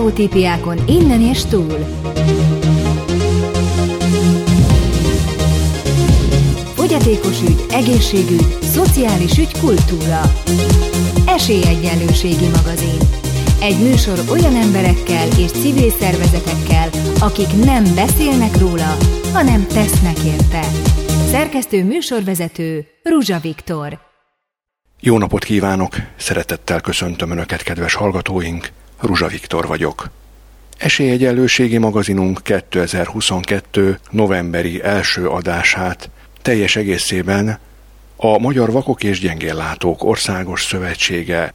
Sztereotípiákon innen és túl. Fogyatékos ügy, egészségügy, szociális ügy, kultúra. Esélyegyenlőségi magazin. Egy műsor olyan emberekkel és civil szervezetekkel, akik nem beszélnek róla, hanem tesznek érte. Szerkesztő műsorvezető Ruzsa Viktor. Jó napot kívánok! Szeretettel köszöntöm Önöket, kedves hallgatóink! Ruzsa Viktor vagyok. Esélyegyenlőségi magazinunk 2022. novemberi első adását teljes egészében a Magyar Vakok és Gyengéllátók Országos Szövetsége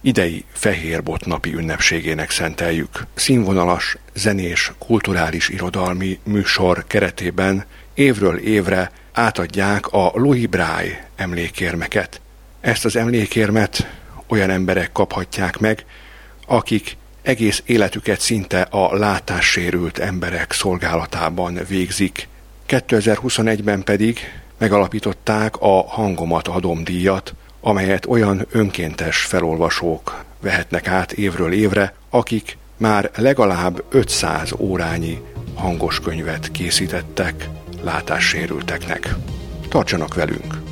idei Fehérbot napi ünnepségének szenteljük. Színvonalas, zenés, kulturális irodalmi műsor keretében évről évre átadják a Louis Braille emlékérmeket. Ezt az emlékérmet olyan emberek kaphatják meg, akik egész életüket szinte a látássérült emberek szolgálatában végzik. 2021-ben pedig megalapították a Hangomat adom díjat, amelyet olyan önkéntes felolvasók vehetnek át évről évre, akik már legalább 500 órányi hangos könyvet készítettek látássérülteknek. Tartsanak velünk!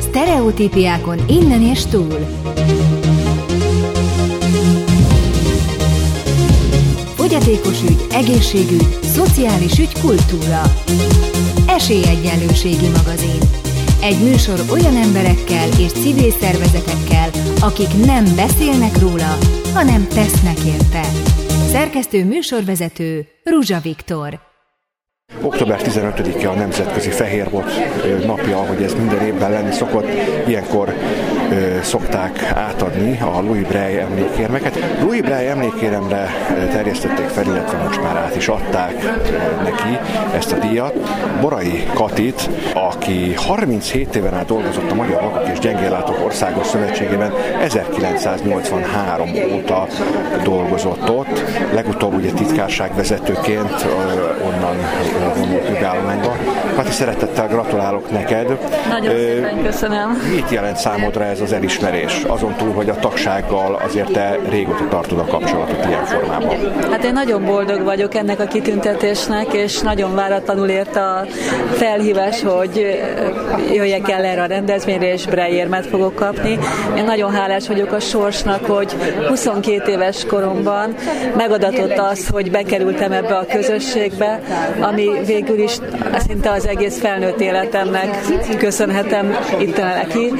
Sztereotípiákon innen és túl. Fogyatékos ügy, egészségügy, szociális ügy, kultúra. Esélyegyenlőségi magazin. Egy műsor olyan emberekkel és civil szervezetekkel, akik nem beszélnek róla, hanem tesznek érte. Szerkesztő műsorvezető Ruzsa Viktor. Október 15-e a Nemzetközi Fehérbot napja, ahogy ez minden évben lenni szokott. Ilyenkor szokták átadni a Louis Braille emlékérmeket. Louis Braille emlékéremre terjesztették fel, illetve most már át is adták neki ezt a díjat. Borai Katit, aki 37 éven át dolgozott a Magyar Vakok és Gyengéllátók Országos Szövetségében, 1983 óta dolgozott ott. Legutóbb ugye titkárságvezetőként onnan vonult nyugállományba. Kati, szeretettel gratulálok neked. Nagyon szépen köszönöm. Mit jelent számodra ez az elismerés? Azon túl, hogy a tagsággal azért te régóta tartod a kapcsolatot ilyen formában. Hát én nagyon boldog vagyok ennek a kitüntetésnek, és nagyon váratlanul ért a felhívás, hogy jöjjek el erre a rendezvényre, és Breyérmet fogok kapni. Én nagyon hálás vagyok a sorsnak, hogy 22 éves koromban megadatott az, hogy bekerültem ebbe a közösségbe, ami végül is szinte az egész felnőtt életemnek köszönhetem itt neki.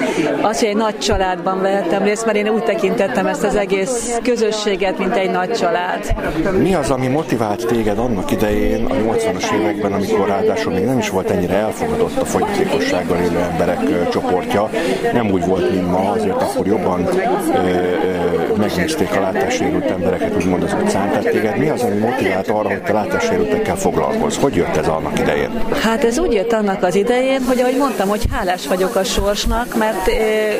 Az, hogy egy nagy családban vehettem részt, mert én úgy tekintettem ezt az egész közösséget, mint egy nagy család. Mi az, ami motivált téged annak idején, a 80-as években, amikor ráadásul még nem is volt ennyire elfogadott a fogyatékossággal élő emberek csoportja, nem úgy volt, mint ma, azért akkor jobban ö, megnézték a látássérült embereket, úgymond az utcán. Tehát téged mi az, ami motivált arra, hogy te látássérültekkel foglalkozz? Hogy jött ez annak idején? Hát ez úgy jött annak az idején, hogy ahogy mondtam, hogy hálás vagyok a sorsnak, mert e,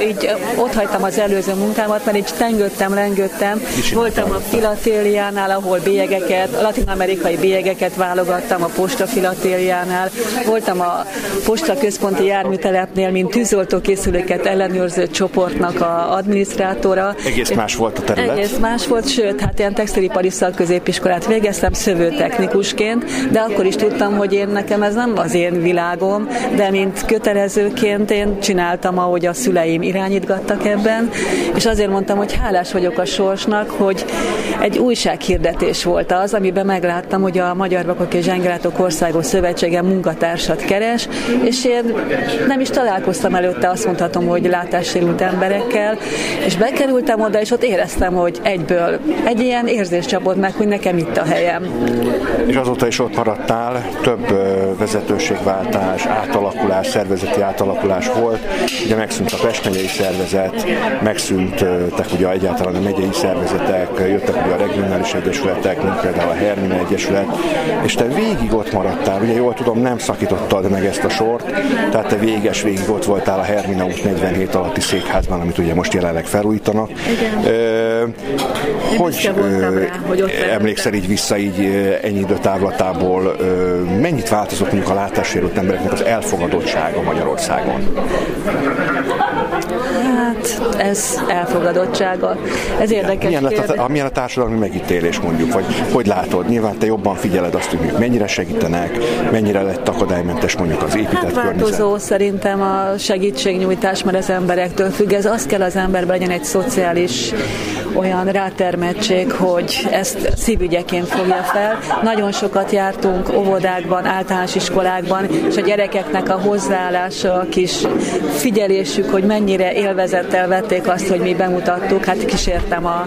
így ott hagytam az előző munkámat, mert így tengődtem, lengődtem. Voltam a filatéliánál, ahol bélyegeket, latin-amerikai bélyegeket válogattam a posta filatéliánál. Voltam a posta központi járműtelepnél, mint tűzoltókészüléket ellenőrző csoportnak a adminisztrátora. Egész más volt a terület? Egész más volt, sőt, hát ilyen textilipari szakközépiskolát végeztem szövőtechnikusként, de akkor is tudtam, hogy én nekem ez nem az én világom, de mint kötelezőként én csináltam, ahogy a szüleim irányítgattak ebben, és azért mondtam, hogy hálás vagyok a sorsnak, hogy egy újsághirdetés volt az, amiben megláttam, hogy a Magyar Vakok és Zsengelátok Országos Szövetsége munkatársat keres, és én nem is találkoztam előtte, azt mondhatom, hogy látássérült emberekkel, és bekerültem oda, és ott éreztem, hogy egyből egy ilyen érzés csapott meg, hogy nekem itt a helyem. És azóta is ott maradtál, több vezetőségváltás, átalakulás, szervezeti átalakulás volt. Ugye megszűnt a Pest megyei szervezet, megszűntek ugye egyáltalán a megyei szervezetek, jöttek ugye a regionális egyesületek, mint például a Hermina Egyesület, és te végig ott maradtál, ugye jól tudom, nem szakítottad meg ezt a sort, tehát te véges végig ott voltál a Hermina út 47 alatti székházban, amit ugye most jelenleg felújítanak. Igen. Ö, hogy, rá, hogy ott emlékszel így vissza így ennyi időtávlatából mennyit változott mondjuk a látássérült embereknek az elfogadottsága Magyarországon? Hát ez elfogadottsága. Ez érdekes milyen a, milyen a társadalmi megítélés mondjuk, vagy hogy látod? Nyilván te jobban figyeled azt, hogy mennyire segítenek, mennyire lett akadálymentes mondjuk az épített hát változó környezet. szerintem a segítségnyújtás, mert az emberektől függ. Ez azt kell az emberben legyen egy szociális olyan rátermettség, hogy ezt szívügyeként fogja fel. Nagyon sokat jártunk óvodákban, általános iskolákban, és a gyerekeknek a hozzáállása, a kis figyelésük, hogy mennyire élvezettel vették azt, hogy mi bemutattuk. Hát kísértem a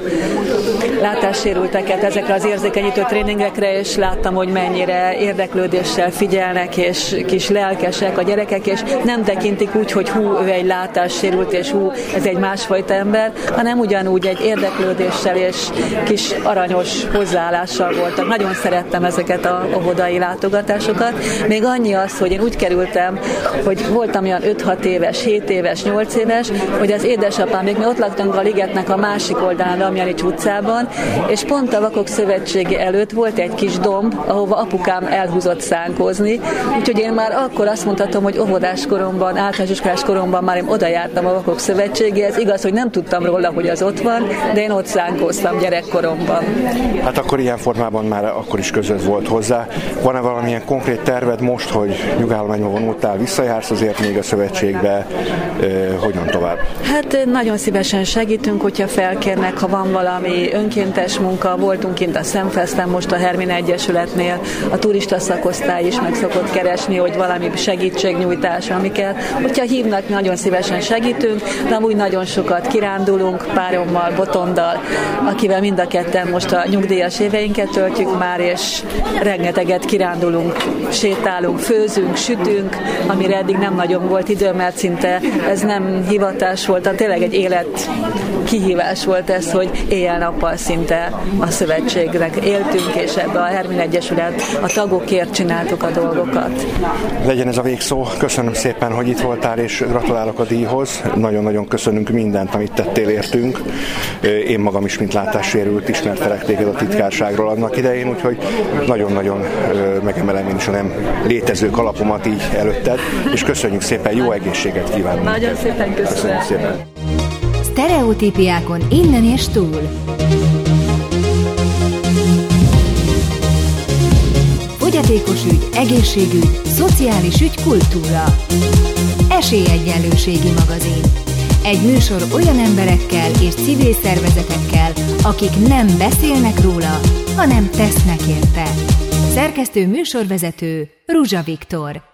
látássérülteket ezekre az érzékenyítő tréningekre, és láttam, hogy mennyire érdeklődéssel figyelnek, és kis lelkesek a gyerekek, és nem tekintik úgy, hogy hú, ő egy látássérült, és hú, ez egy másfajta ember, hanem ugyanúgy egy érdeklődés érdeklődéssel és kis aranyos hozzáállással voltak. Nagyon szerettem ezeket a óvodai látogatásokat. Még annyi az, hogy én úgy kerültem, hogy voltam olyan 5-6 éves, 7 éves, 8 éves, hogy az édesapám, még mi ott laktunk a ligetnek a másik oldalán, Damjanics utcában, és pont a Vakok Szövetsége előtt volt egy kis domb, ahova apukám elhúzott szánkózni, úgyhogy én már akkor azt mondhatom, hogy óvodás koromban, általános iskolás koromban már én oda jártam a Vakok Szövetségéhez. Igaz, hogy nem tudtam róla, hogy az ott van, de én ott szánkóztam gyerekkoromban. Hát akkor ilyen formában már akkor is közöd volt hozzá. Van-e valamilyen konkrét terved most, hogy nyugállományba vonultál, visszajársz azért még a szövetségbe, hogyan tovább? Hát nagyon szívesen segítünk, hogyha felkérnek, ha van valami önkéntes munka, voltunk kint a Szemfeszten most a Hermine Egyesületnél, a turista szakosztály is meg szokott keresni, hogy valami segítségnyújtás, amiket, hogyha hívnak, nagyon szívesen segítünk, de amúgy nagyon sokat kirándulunk, párommal, botonda, Gáboldal, akivel mind a ketten most a nyugdíjas éveinket töltjük már, és rengeteget kirándulunk, sétálunk, főzünk, sütünk, amire eddig nem nagyon volt idő, mert szinte ez nem hivatás volt, hanem tényleg egy élet kihívás volt ez, hogy éjjel-nappal szinte a szövetségnek éltünk, és ebbe a Hermin Egyesület a tagokért csináltuk a dolgokat. Legyen ez a végszó. Köszönöm szépen, hogy itt voltál, és gratulálok a díjhoz. Nagyon-nagyon köszönünk mindent, amit tettél értünk én magam is, mint látássérült, ismertelek téged a titkárságról annak idején, úgyhogy nagyon-nagyon megemelem én is a nem létező kalapomat így előtted, és köszönjük szépen, jó egészséget kívánunk. Nagyon szépen köszönöm. köszönjük szépen. Sztereotípiákon innen és túl. Fogyatékos ügy, egészségügy, szociális ügy, kultúra. Esélyegyenlőségi magazin. Egy műsor olyan emberekkel és civil szervezetekkel, akik nem beszélnek róla, hanem tesznek érte. Szerkesztő műsorvezető Ruzsa Viktor.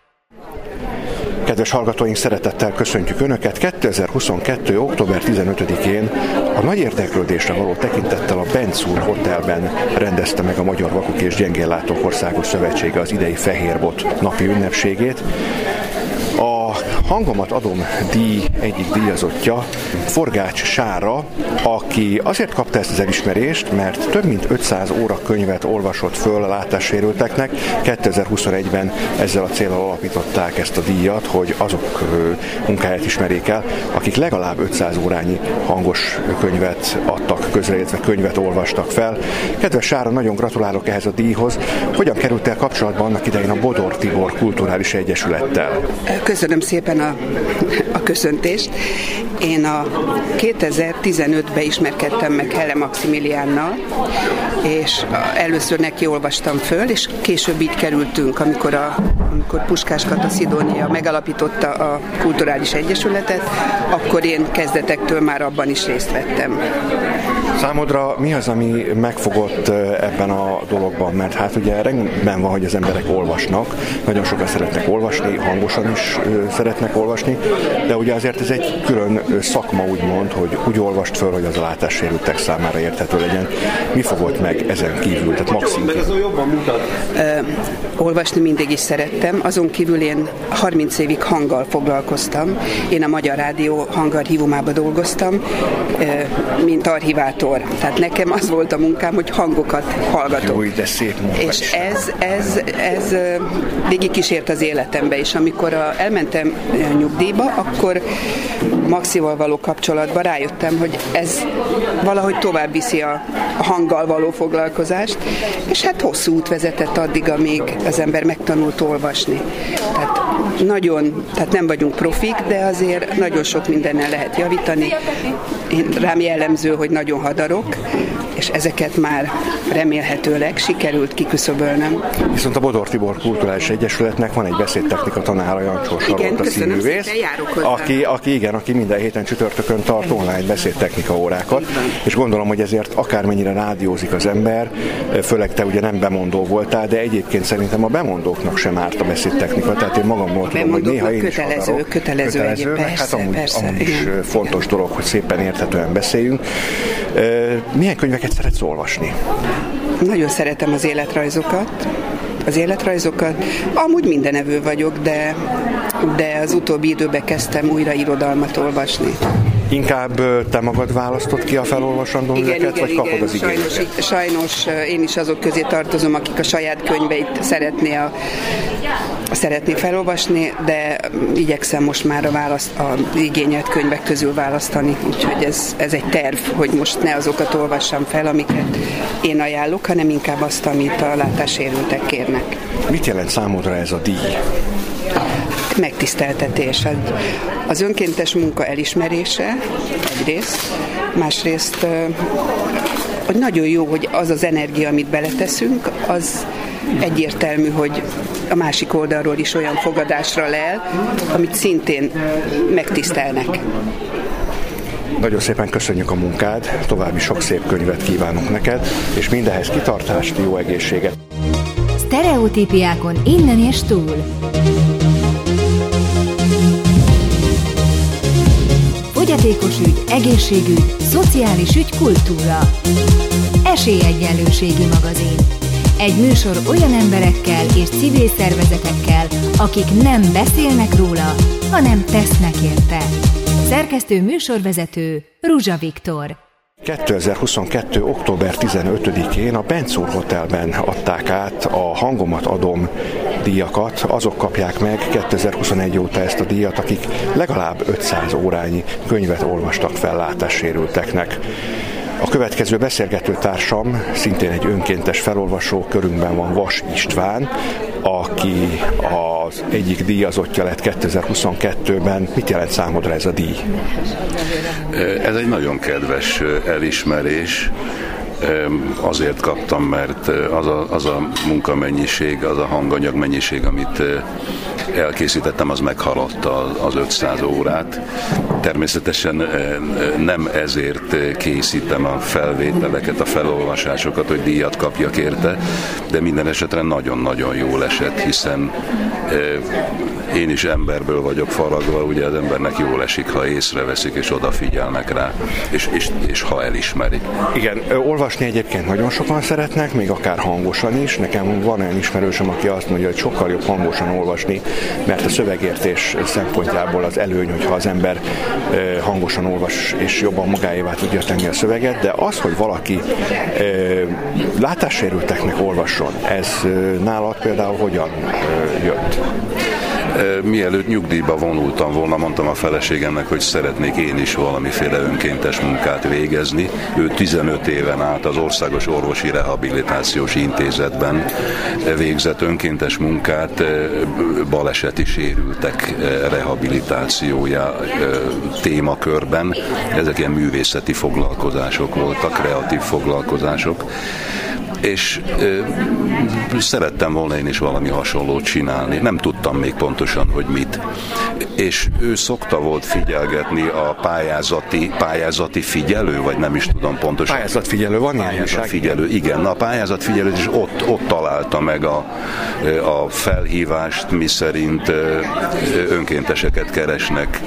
Kedves hallgatóink, szeretettel köszöntjük Önöket. 2022. október 15-én a nagy érdeklődésre való tekintettel a Benzúr Hotelben rendezte meg a Magyar Vakok és Gyengéllátók Országos Szövetsége az idei Fehérbot napi ünnepségét. A hangomat adom díj egyik díjazottja, Forgács Sára, aki azért kapta ezt az elismerést, mert több mint 500 óra könyvet olvasott föl a látássérülteknek. 2021-ben ezzel a célral alapították ezt a díjat, hogy azok munkáját ismerjék el, akik legalább 500 órányi hangos könyvet adtak közre, könyvet olvastak fel. Kedves Sára, nagyon gratulálok ehhez a díjhoz. Hogyan került el kapcsolatban annak idején a Bodor Tibor Kulturális Egyesülettel? Köszönöm szépen a, a köszöntést. Én a 2015-ben ismerkedtem meg Helle Maximiliánnal, és először neki olvastam föl, és később így kerültünk, amikor, a, amikor Puskás Kata Szidónia megalapította a Kulturális Egyesületet, akkor én kezdetektől már abban is részt vettem. Számodra mi az, ami megfogott ebben a dologban? Mert hát ugye rendben van, hogy az emberek olvasnak, nagyon sokan szeretnek olvasni, hangosan is szeretnek olvasni, de ugye azért ez egy külön szakma úgymond, hogy úgy olvast föl, hogy az a látássérültek számára érthető legyen. Mi fogott meg ezen kívül? Tehát maximum. olvasni mindig is szerettem, azon kívül én 30 évig hanggal foglalkoztam. Én a Magyar Rádió hangarchívumában dolgoztam, mint archivátor monitor. Tehát nekem az volt a munkám, hogy hangokat hallgatok. Jó, de szép munka És ez, ez, ez végig kísért az életembe, és amikor a, elmentem nyugdíjba, akkor Maxival való kapcsolatban rájöttem, hogy ez valahogy tovább viszi a, hanggal való foglalkozást, és hát hosszú út vezetett addig, amíg az ember megtanult olvasni. Tehát nagyon, tehát nem vagyunk profik, de azért nagyon sok mindennel lehet javítani. Én, rám jellemző, hogy nagyon hadarok, és ezeket már remélhetőleg sikerült kiküszöbölnem. Viszont a Bodor Tibor Kulturális Egyesületnek van egy beszédtechnika tanára, Jancsó Sarolta színművész, aki, aki, igen, aki minden héten csütörtökön tart online beszédtechnika órákat, és gondolom, hogy ezért akármennyire rádiózik az ember, főleg te ugye nem bemondó voltál, de egyébként szerintem a bemondóknak sem árt a beszédtechnika, tehát én magamról tudom, hogy néha én kötelező, is hadarok. kötelező, kötelező persze, hát amúgy, persze, amúgy is igen. fontos dolog, hogy szépen érthetően beszéljünk. Milyen könyveket szeretsz olvasni? Nagyon szeretem az életrajzokat, az életrajzokat. Amúgy mindenevő vagyok, de, de az utóbbi időben kezdtem újra irodalmat olvasni. Inkább te magad választod ki a felolvasandó Igen, műveket, igen, vagy kapod igen. az Sajnos, igényeket? sajnos én is azok közé tartozom, akik a saját könyveit szeretné, a, szeretné felolvasni, de igyekszem most már a, választ, a igényelt könyvek közül választani, úgyhogy ez, ez egy terv, hogy most ne azokat olvassam fel, amiket én ajánlok, hanem inkább azt, amit a látássérültek kérnek. Mit jelent számodra ez a díj? megtiszteltetés. Az önkéntes munka elismerése egyrészt, másrészt, hogy nagyon jó, hogy az az energia, amit beleteszünk, az egyértelmű, hogy a másik oldalról is olyan fogadásra lel, amit szintén megtisztelnek. Nagyon szépen köszönjük a munkád, további sok szép könyvet kívánunk neked, és mindehez kitartást, jó egészséget. Sztereotípiákon innen és túl. Fogyatékos ügy, egészségügy, szociális ügy, kultúra. Esélyegyenlőségi magazin. Egy műsor olyan emberekkel és civil szervezetekkel, akik nem beszélnek róla, hanem tesznek érte. Szerkesztő műsorvezető Ruzsa Viktor. 2022. október 15-én a Bencúr Hotelben adták át a Hangomat adom díjakat. Azok kapják meg 2021 óta ezt a díjat, akik legalább 500 órányi könyvet olvastak fel látássérülteknek. A következő beszélgető társam szintén egy önkéntes felolvasó, körünkben van Vas István, aki az egyik díjazottja lett 2022-ben. Mit jelent számodra ez a díj? Ez egy nagyon kedves elismerés. Azért kaptam, mert az a, az a munkamennyiség, az a hanganyag mennyiség, amit elkészítettem, az meghaladta az 500 órát. Természetesen nem ezért készítem a felvételeket, a felolvasásokat, hogy díjat kapjak érte, de minden esetre nagyon-nagyon jól esett, hiszen én is emberből vagyok faragva, ugye az embernek jól esik, ha észreveszik és odafigyelnek rá, és, és, és ha elismerik. Igen, olvasni egyébként nagyon sokan szeretnek, még akár hangosan is. Nekem van olyan ismerősöm, aki azt mondja, hogy sokkal jobb hangosan olvasni, mert a szövegértés szempontjából az előny, hogyha az ember hangosan olvas és jobban magáévá tudja tenni a szöveget, de az, hogy valaki látássérülteknek olvasson, ez nálad például hogyan jött? Mielőtt nyugdíjba vonultam volna, mondtam a feleségemnek, hogy szeretnék én is valamiféle önkéntes munkát végezni. Ő 15 éven át az Országos Orvosi Rehabilitációs Intézetben végzett önkéntes munkát baleseti sérültek rehabilitációja témakörben. Ezek ilyen művészeti foglalkozások voltak, kreatív foglalkozások és ö, szerettem volna én is valami hasonlót csinálni. Nem tudtam még pontosan, hogy mit. És ő szokta volt figyelgetni a pályázati, pályázati figyelő, vagy nem is tudom pontosan. Pályázatfigyelő van Pályázatfigyelő, igen. Na, a pályázatfigyelő, és ott, ott találta meg a, a felhívást, mi szerint önkénteseket keresnek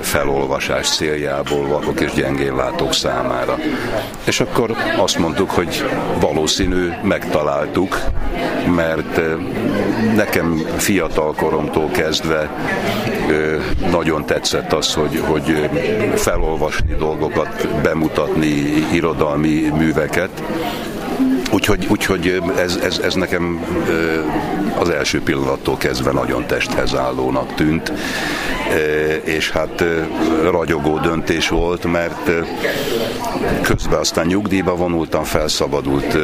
felolvasás céljából vakok és gyengén látók számára. És akkor azt mondtuk, hogy valószínű megtaláltuk, mert nekem fiatal koromtól kezdve nagyon tetszett az, hogy, hogy felolvasni dolgokat, bemutatni irodalmi műveket, Úgyhogy, úgyhogy ez, ez, ez nekem az első pillanattól kezdve nagyon testhez állónak tűnt, és hát ragyogó döntés volt, mert közben aztán nyugdíjba vonultam, felszabadult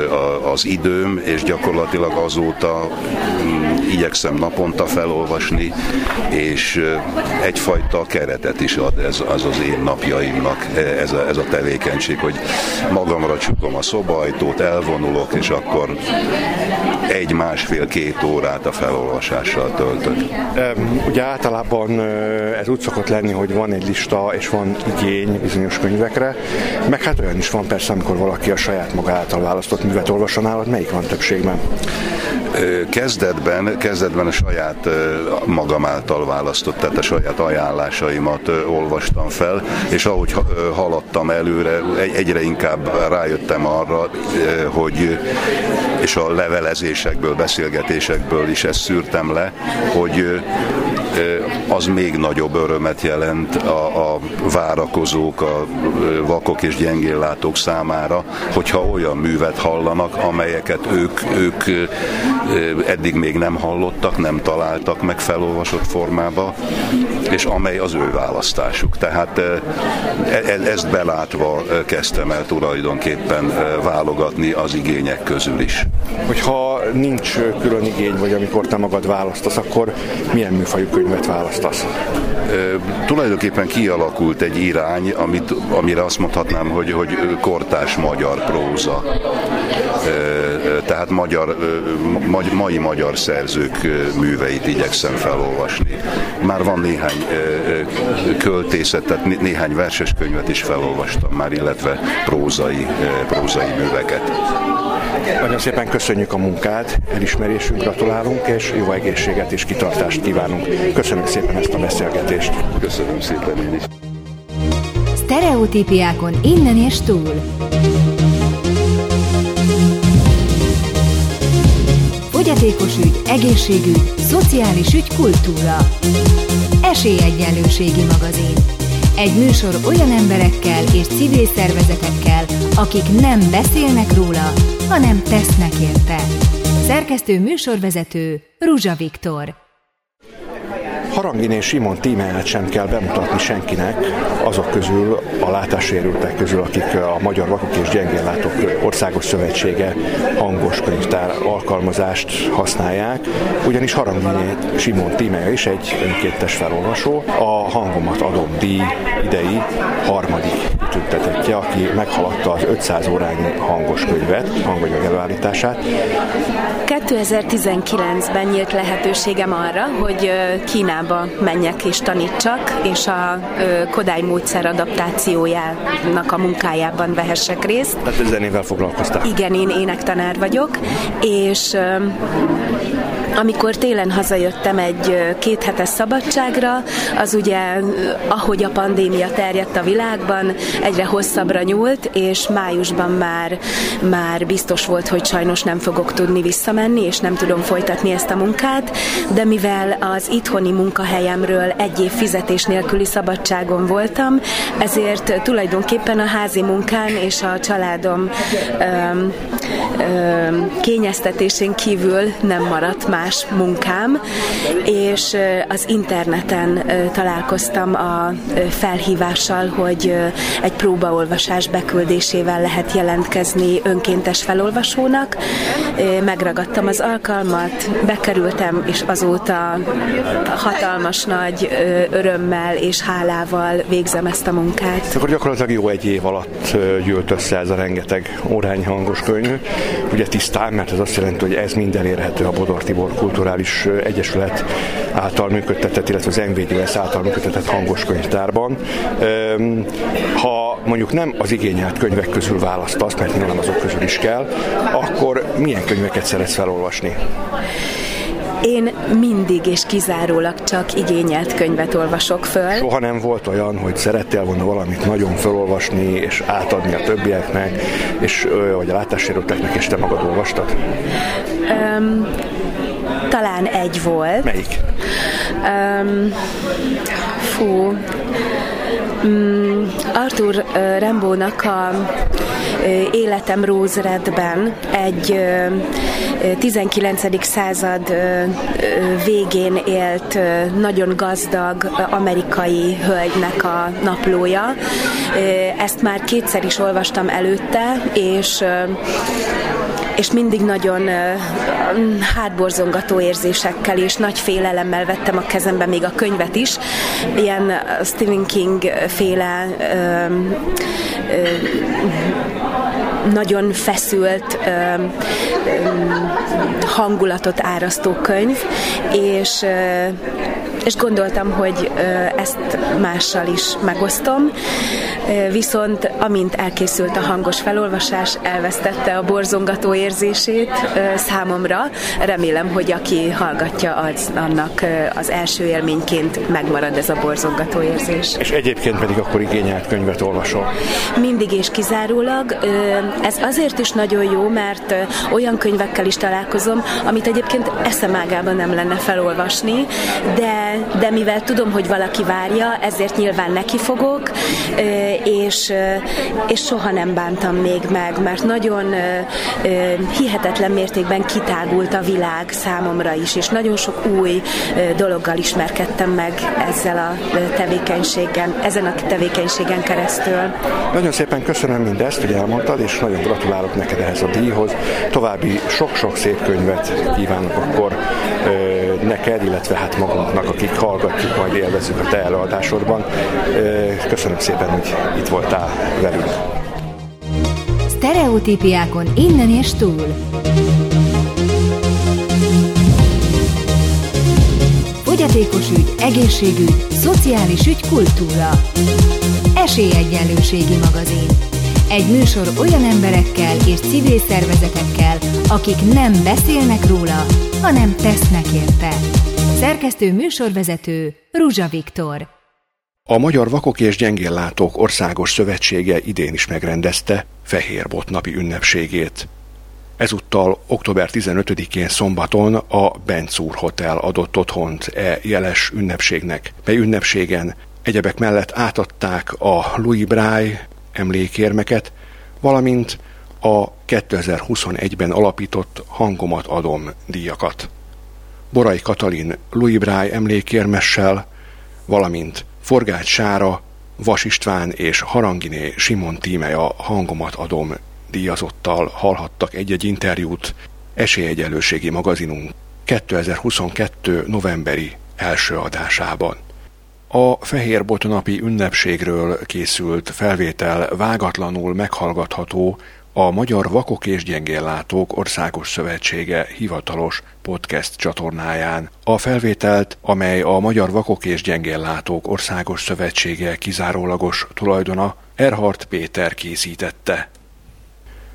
az időm, és gyakorlatilag azóta mm, igyekszem naponta felolvasni, és egyfajta keretet is ad ez az az én napjaimnak ez a, ez a tevékenység, hogy magamra csukom a szobajtót, elvonulok, és akkor egy, másfél, két órát a felolvasással töltök. Ugye általában ez úgy szokott lenni, hogy van egy lista, és van igény bizonyos könyvekre, meg hát olyan is van persze, amikor valaki a saját maga által választott művet olvasson nálad, melyik van többségben? Kezdetben, kezdetben a saját magam által választott, tehát a saját ajánlásaimat olvastam fel, és ahogy haladtam előre, egyre inkább rájöttem arra, hogy és a levelezésekből, beszélgetésekből is ezt szűrtem le, hogy az még nagyobb örömet jelent a, a várakozók, a vakok és gyengéllátók számára, hogyha olyan művet hallanak, amelyeket ők, ők eddig még nem hallottak, nem találtak meg felolvasott formába, és amely az ő választásuk. Tehát e, e, ezt belátva kezdtem el tulajdonképpen válogatni az igények közül is. Hogyha nincs külön igény, vagy amikor te magad választasz, akkor milyen műfajú könyvet választasz? Tulajdonképpen kialakult egy irány, amit, amire azt mondhatnám, hogy, hogy kortás magyar próza. Tehát magyar, e, mai magyar szerzők műveit igyekszem felolvasni. Már van néhány költészet, tehát néhány verses könyvet is felolvastam már, illetve prózai, prózai műveket. Nagyon szépen köszönjük a munkát, elismerésünk, gratulálunk, és jó egészséget és kitartást kívánunk. Köszönjük szépen ezt a beszélgetést. Köszönöm szépen én is. Stereotípiákon innen és túl. Fogyatékos ügy, egészségügy, szociális ügy, kultúra. Esélyegyenlőségi magazin. Egy műsor olyan emberekkel és civil szervezetekkel, akik nem beszélnek róla, hanem tesznek érte. Szerkesztő műsorvezető Ruzsa Viktor. Harangin és Simon tímáját sem kell bemutatni senkinek, azok közül, a látássérültek közül, akik a Magyar Vakok és Gyengéllátók Országos Szövetsége hangos könyvtár alkalmazást használják, ugyanis Harangin Simon tímája is egy önkéntes felolvasó, a hangomat adom díj idei harmadik tüntetetje, aki meghaladta az 500 órányi hangos könyvet, hanganyag előállítását. 2019-ben nyílt lehetőségem arra, hogy Kínába menjek és tanítsak, és a Kodály módszer adaptációjának a munkájában vehessek részt. Tehát zenével foglalkoztál? Igen, én énektanár vagyok, és amikor télen hazajöttem egy két hetes szabadságra, az ugye, ahogy a pandémia terjedt a világban, egyre hosszabbra nyúlt, és májusban már, már biztos volt, hogy sajnos nem fogok tudni visszamenni, és nem tudom folytatni ezt a munkát, de mivel az itthoni munkahelyemről egy év fizetés nélküli szabadságon voltam, ezért tulajdonképpen a házi munkán és a családom öm, öm, kényeztetésén kívül nem maradt más más munkám, és az interneten találkoztam a felhívással, hogy egy próbaolvasás beküldésével lehet jelentkezni önkéntes felolvasónak. Megragadtam az alkalmat, bekerültem, és azóta hatalmas nagy örömmel és hálával végzem ezt a munkát. Akkor gyakorlatilag jó egy év alatt gyűlt össze ez a rengeteg órány hangos könyv. Ugye tisztán, mert ez azt jelenti, hogy ez minden érhető a Bodor Tibor Kulturális Egyesület által működtetett, illetve az NVDS által működtetett hangos könyvtárban. Ha mondjuk nem az igényelt könyvek közül választasz, mert nyilván azok közül is kell, akkor milyen könyveket szeretsz felolvasni? Én mindig és kizárólag csak igényelt könyvet olvasok föl. Soha nem volt olyan, hogy szerettél volna valamit nagyon felolvasni és átadni a többieknek, és vagy a látássérülteknek, és te magad olvastad? Um, talán egy volt. Melyik? Um, fú. Um, Arthur Rembónak a Életem Rose Redben egy 19. század végén élt nagyon gazdag amerikai hölgynek a naplója. Ezt már kétszer is olvastam előtte, és és mindig nagyon hátborzongató érzésekkel és nagy félelemmel vettem a kezembe még a könyvet is. Ilyen Stephen King féle nagyon feszült hangulatot árasztó könyv, és és gondoltam, hogy ezt mással is megosztom, viszont amint elkészült a hangos felolvasás, elvesztette a borzongató érzését számomra. Remélem, hogy aki hallgatja, az, annak az első élményként megmarad ez a borzongató érzés. És egyébként pedig akkor igényelt könyvet olvasol? Mindig és kizárólag. Ez azért is nagyon jó, mert olyan könyvekkel is találkozom, amit egyébként eszemágában nem lenne felolvasni, de de mivel tudom, hogy valaki várja, ezért nyilván neki fogok, és, és soha nem bántam még meg, mert nagyon hihetetlen mértékben kitágult a világ számomra is, és nagyon sok új dologgal ismerkedtem meg ezzel a tevékenységen, ezen a tevékenységen keresztül. Nagyon szépen köszönöm mindezt, hogy elmondtad, és nagyon gratulálok neked ehhez a díjhoz. További sok-sok szép könyvet kívánok akkor neked, illetve hát magunknak, akik hallgatjuk, majd élvezzük a te előadásodban. Köszönöm szépen, hogy itt voltál velünk. Stereotípiákon innen és túl. Fogyatékos ügy, egészségügy, szociális ügy, kultúra. Esélyegyenlőségi magazin. Egy műsor olyan emberekkel és civil szervezetekkel, akik nem beszélnek róla, hanem tesznek érte. Szerkesztő műsorvezető Ruzsa Viktor. A Magyar Vakok és Gyengéllátók Országos Szövetsége idén is megrendezte Fehérbot napi ünnepségét. Ezúttal október 15-én szombaton a Bencúr Hotel adott otthont e jeles ünnepségnek, mely ünnepségen egyebek mellett átadták a Louis Braille emlékérmeket, valamint a 2021-ben alapított Hangomat adom díjakat. Borai Katalin Louis Braille emlékérmessel, valamint Forgács Sára, Vas István és Haranginé Simon tíme a Hangomat adom díjazottal hallhattak egy-egy interjút Esélyegyelőségi magazinunk 2022. novemberi első adásában. A Fehér Botonapi ünnepségről készült felvétel vágatlanul meghallgatható a Magyar Vakok és Gyengéllátók Országos Szövetsége hivatalos podcast csatornáján. A felvételt, amely a Magyar Vakok és Gyengéllátók Országos Szövetsége kizárólagos tulajdona, Erhard Péter készítette.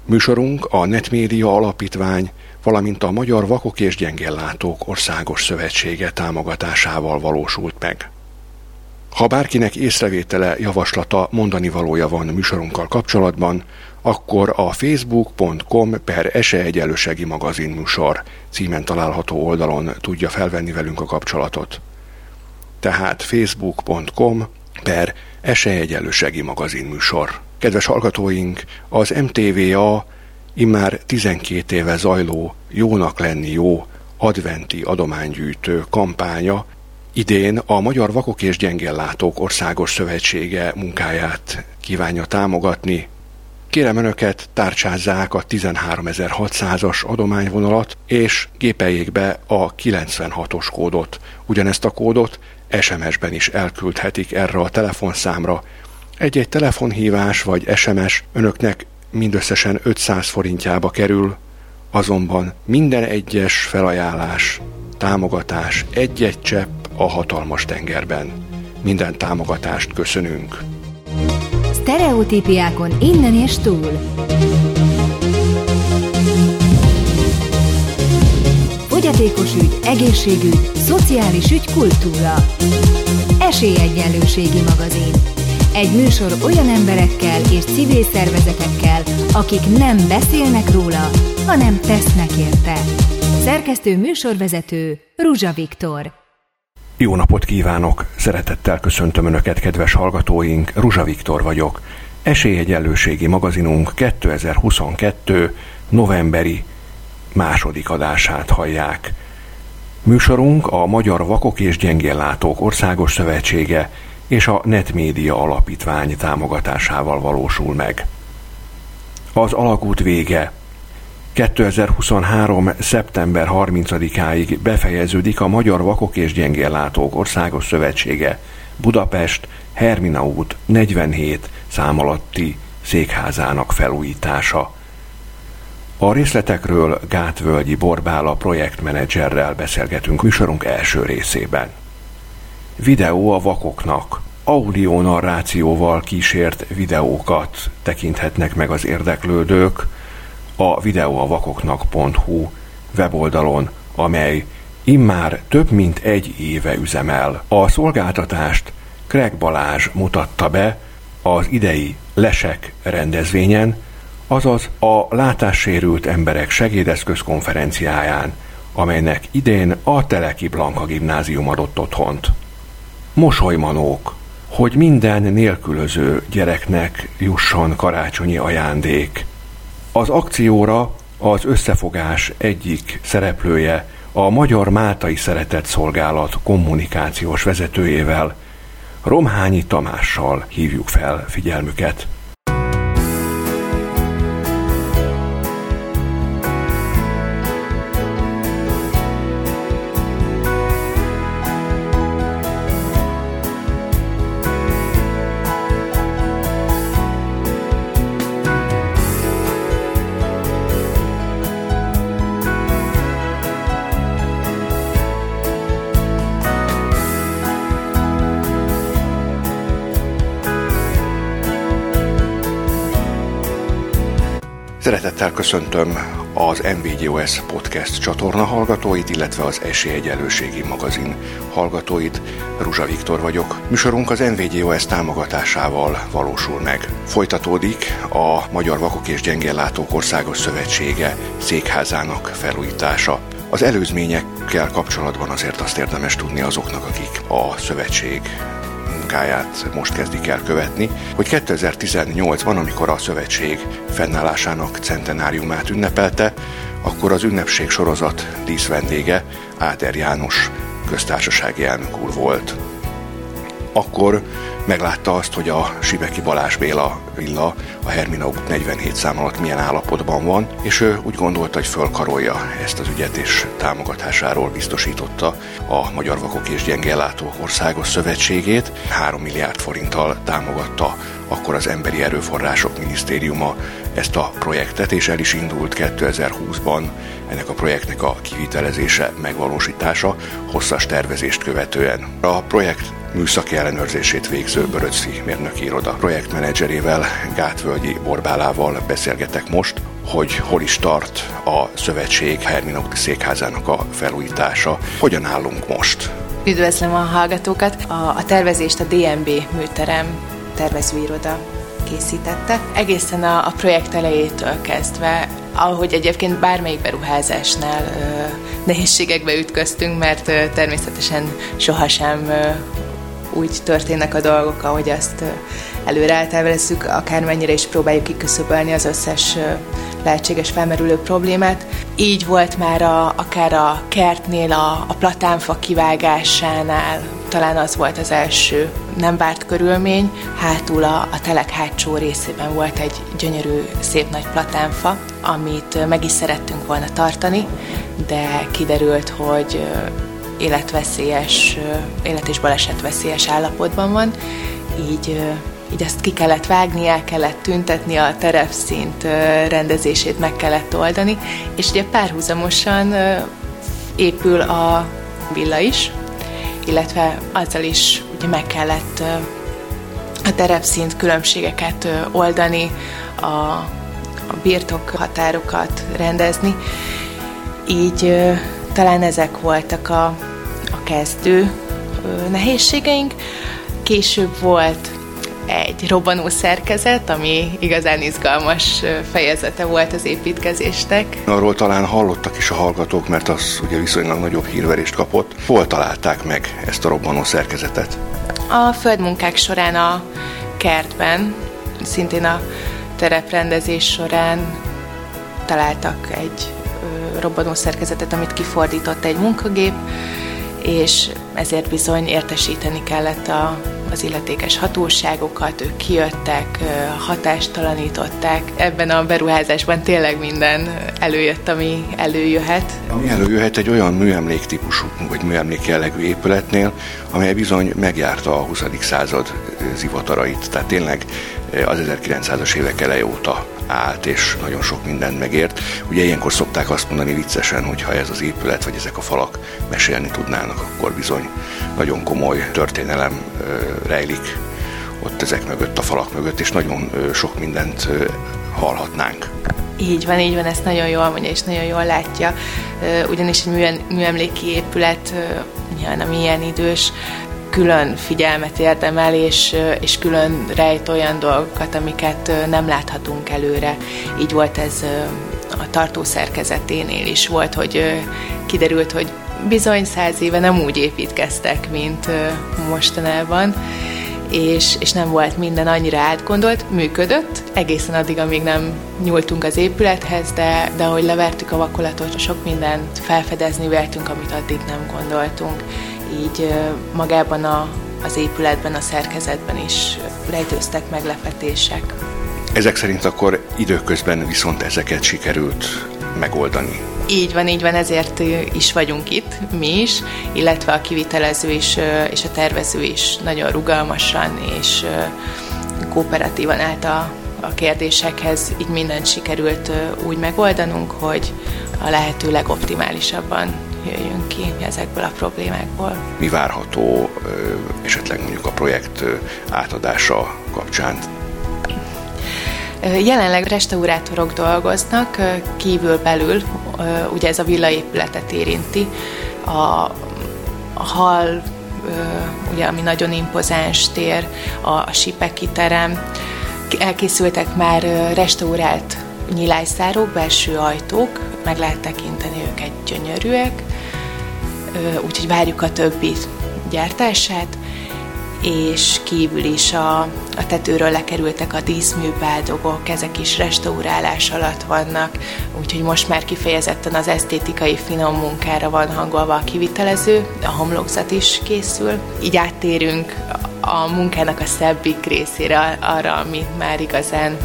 Műsorunk a Netmédia Alapítvány, valamint a Magyar Vakok és Gyengéllátók Országos Szövetsége támogatásával valósult meg. Ha bárkinek észrevétele, javaslata, mondani valója van műsorunkkal kapcsolatban, akkor a facebook.com per eseegyelősegi magazin műsor címen található oldalon tudja felvenni velünk a kapcsolatot. Tehát facebook.com per eseegyelősegi magazin műsor. Kedves hallgatóink, az MTVA immár 12 éve zajló Jónak lenni jó adventi adománygyűjtő kampánya idén a Magyar Vakok és Gyengéllátók Országos Szövetsége munkáját kívánja támogatni, Kérem Önöket, tárcsázzák a 13600-as adományvonalat, és gépeljék be a 96-os kódot. Ugyanezt a kódot SMS-ben is elküldhetik erre a telefonszámra. Egy-egy telefonhívás vagy SMS Önöknek mindösszesen 500 forintjába kerül, azonban minden egyes felajánlás, támogatás egy-egy csepp a hatalmas tengerben. Minden támogatást köszönünk! Stereotípiákon innen és túl. fogyatékos ügy, egészségügy, szociális ügy, kultúra. Esélyegyenlőségi magazin. Egy műsor olyan emberekkel és civil szervezetekkel, akik nem beszélnek róla, hanem tesznek érte. Szerkesztő műsorvezető Ruzsa Viktor. Jó napot kívánok! Szeretettel köszöntöm Önöket, kedves hallgatóink! Ruzsa Viktor vagyok. Esélyegyenlőségi magazinunk 2022. novemberi második adását hallják. Műsorunk a Magyar Vakok és Gyengéllátók Országos Szövetsége és a Netmédia Alapítvány támogatásával valósul meg. Az alagút vége 2023. szeptember 30-áig befejeződik a Magyar Vakok és Gyengéllátók Országos Szövetsége Budapest Hermina út 47 szám alatti székházának felújítása. A részletekről Gátvölgyi Borbála projektmenedzserrel beszélgetünk műsorunk első részében. Videó a vakoknak. Audio narrációval kísért videókat tekinthetnek meg az érdeklődők a videóavakoknak.hu weboldalon, amely immár több mint egy éve üzemel. A szolgáltatást Craig Balázs mutatta be az idei Lesek rendezvényen, azaz a látássérült emberek segédeszköz konferenciáján, amelynek idén a Teleki Blanka gimnázium adott otthont. Mosolymanók, hogy minden nélkülöző gyereknek jusson karácsonyi ajándék. Az akcióra az összefogás egyik szereplője, a Magyar Máltai Szeretett Szolgálat kommunikációs vezetőjével, Romhányi Tamással hívjuk fel figyelmüket. Köszöntöm az MVGOS Podcast csatorna hallgatóit, illetve az Esélyegyelőségi magazin hallgatóit. Ruzsa Viktor vagyok. Műsorunk az MVGOS támogatásával valósul meg. Folytatódik a Magyar Vakok és Gyengéllátók Országos Szövetsége székházának felújítása. Az előzményekkel kapcsolatban azért azt érdemes tudni azoknak, akik a szövetség munkáját most kezdik el követni, hogy 2018-ban, amikor a szövetség fennállásának centenáriumát ünnepelte, akkor az ünnepség sorozat díszvendége Áder János köztársasági elnök úr volt. Akkor meglátta azt, hogy a Sibeki Balázs Béla villa a Hermina út 47 szám alatt milyen állapotban van, és ő úgy gondolta, hogy fölkarolja ezt az ügyet, és támogatásáról biztosította a Magyar Vakok és Gyengéllátók Országos Szövetségét. 3 milliárd forinttal támogatta akkor az Emberi Erőforrások Minisztériuma ezt a projektet, és el is indult 2020-ban ennek a projektnek a kivitelezése, megvalósítása hosszas tervezést követően. A projekt műszaki ellenőrzését végző Böröcsi mérnöki iroda projektmenedzserével, Gátvölgyi Borbálával beszélgetek most, hogy hol is tart a szövetség Herminauti székházának a felújítása. Hogyan állunk most? Üdvözlöm a hallgatókat! A, a tervezést a DNB műterem tervezőiroda készítette. Egészen a, a projekt elejétől kezdve, ahogy egyébként bármelyik beruházásnál ö, nehézségekbe ütköztünk, mert ö, természetesen sohasem ö, úgy történnek a dolgok, ahogy azt előre eltervezzük, akármennyire is próbáljuk kiküszöbölni az összes lehetséges felmerülő problémát. Így volt már a, akár a kertnél, a, a platánfa kivágásánál, talán az volt az első nem várt körülmény. Hátul a, a telek hátsó részében volt egy gyönyörű, szép nagy platánfa, amit meg is szerettünk volna tartani, de kiderült, hogy életveszélyes, élet- és balesetveszélyes állapotban van, így így ezt ki kellett vágni, el kellett tüntetni, a terepszint rendezését meg kellett oldani, és ugye párhuzamosan épül a villa is, illetve azzal is ugye meg kellett a terepszint különbségeket oldani, a, a birtok határokat rendezni, így talán ezek voltak a, a kezdő nehézségeink. Később volt egy robbanó szerkezet, ami igazán izgalmas fejezete volt az építkezésnek. Arról talán hallottak is a hallgatók, mert az ugye viszonylag nagyobb hírverést kapott. Hol találták meg ezt a robbanó szerkezetet? A földmunkák során a kertben, szintén a tereprendezés során találtak egy robbanó szerkezetet, amit kifordított egy munkagép, és ezért bizony értesíteni kellett a, az illetékes hatóságokat, ők kijöttek, hatástalanították. Ebben a beruházásban tényleg minden előjött, ami előjöhet. Ami előjöhet egy olyan műemlék típusú, vagy műemlék jellegű épületnél, amely bizony megjárta a 20. század zivatarait. Tehát tényleg az 1900-as évek eleje óta állt, és nagyon sok mindent megért. Ugye ilyenkor szokták azt mondani viccesen, hogy ha ez az épület, vagy ezek a falak mesélni tudnának, akkor bizony nagyon komoly történelem rejlik ott ezek mögött, a falak mögött, és nagyon sok mindent hallhatnánk. Így van, így van, ezt nagyon jól mondja, és nagyon jól látja. Ugyanis egy műemléki épület, nyilván nem ilyen idős, külön figyelmet érdemel, és, és külön rejt olyan dolgokat, amiket nem láthatunk előre. Így volt ez a tartó szerkezeténél is. Volt, hogy kiderült, hogy bizony száz éve nem úgy építkeztek, mint mostanában, és, és nem volt minden annyira átgondolt, működött, egészen addig, amíg nem nyúltunk az épülethez, de, de ahogy levertük a vakolatot, sok mindent felfedezni véltünk, amit addig nem gondoltunk így magában a, az épületben, a szerkezetben is rejtőztek meglepetések. Ezek szerint akkor időközben viszont ezeket sikerült megoldani. Így van, így van, ezért is vagyunk itt, mi is, illetve a kivitelező is, és a tervező is nagyon rugalmasan és kooperatívan állt a, a kérdésekhez, így mindent sikerült úgy megoldanunk, hogy a lehető legoptimálisabban jöjjünk ki ezekből a problémákból. Mi várható esetleg mondjuk a projekt átadása kapcsán? Jelenleg restaurátorok dolgoznak, kívül-belül, ugye ez a villaépületet érinti, a, a hal, ugye, ami nagyon impozáns tér, a, a Sipeki terem, elkészültek már restaurált nyilászárók, belső ajtók, meg lehet tekinteni őket gyönyörűek, úgyhogy várjuk a többi gyártását, és kívül is a, a tetőről lekerültek a díszműbáldogok, ezek is restaurálás alatt vannak, úgyhogy most már kifejezetten az esztétikai finom munkára van hangolva a kivitelező, a homlokzat is készül. Így áttérünk a munkának a szebbik részére, arra, ami már igazán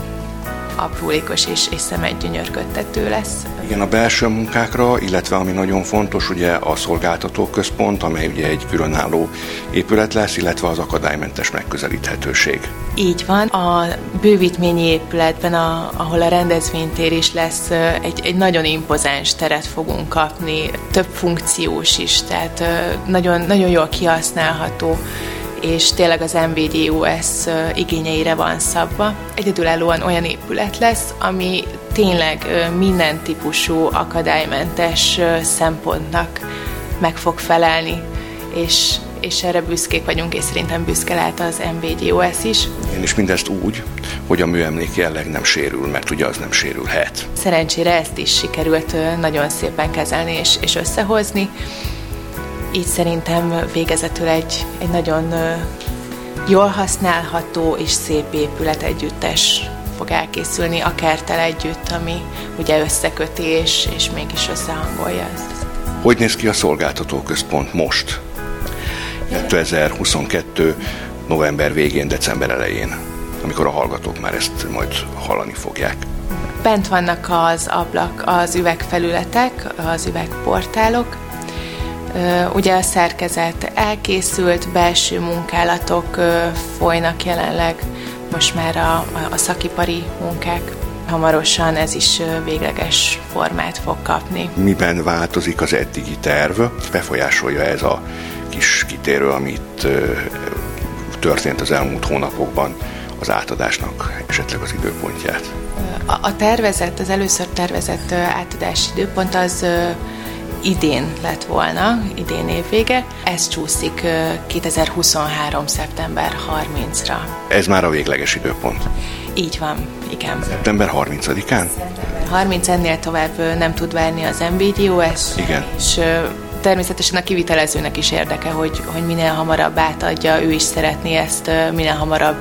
aprólékos és, és gyönyörködtető lesz. Igen, a belső munkákra, illetve ami nagyon fontos, ugye a szolgáltató központ, amely ugye egy különálló épület lesz, illetve az akadálymentes megközelíthetőség. Így van. A bővítményi épületben, a, ahol a rendezvénytér is lesz, egy, egy nagyon impozáns teret fogunk kapni, több funkciós is, tehát nagyon, nagyon jól kihasználható és tényleg az MVDOS igényeire van szabva. Egyedülállóan olyan épület lesz, ami tényleg minden típusú akadálymentes szempontnak meg fog felelni, és, és erre büszkék vagyunk, és szerintem büszke lehet az MVDOS is. Én is mindezt úgy, hogy a műemlék jelleg nem sérül, mert ugye az nem sérülhet. Szerencsére ezt is sikerült nagyon szépen kezelni és, és összehozni így szerintem végezetül egy, egy nagyon jól használható és szép épület együttes fog elkészülni a kertel együtt, ami ugye összeköti és, és mégis összehangolja ezt. Hogy néz ki a szolgáltató központ most? 2022. november végén, december elején, amikor a hallgatók már ezt majd hallani fogják. Bent vannak az ablak, az üvegfelületek, az üvegportálok, Ugye a szerkezet elkészült, belső munkálatok folynak jelenleg, most már a, a szakipari munkák hamarosan ez is végleges formát fog kapni. Miben változik az eddigi terv? Befolyásolja ez a kis kitérő, amit történt az elmúlt hónapokban az átadásnak esetleg az időpontját? A, a tervezett, az először tervezett átadási időpont az idén lett volna, idén évvége. Ez csúszik 2023. szeptember 30-ra. Ez már a végleges időpont. Így van, igen. Szeptember 30-án? 30 ennél tovább nem tud várni az MBDOS. Igen. És természetesen a kivitelezőnek is érdeke, hogy, hogy minél hamarabb átadja, ő is szeretné ezt minél hamarabb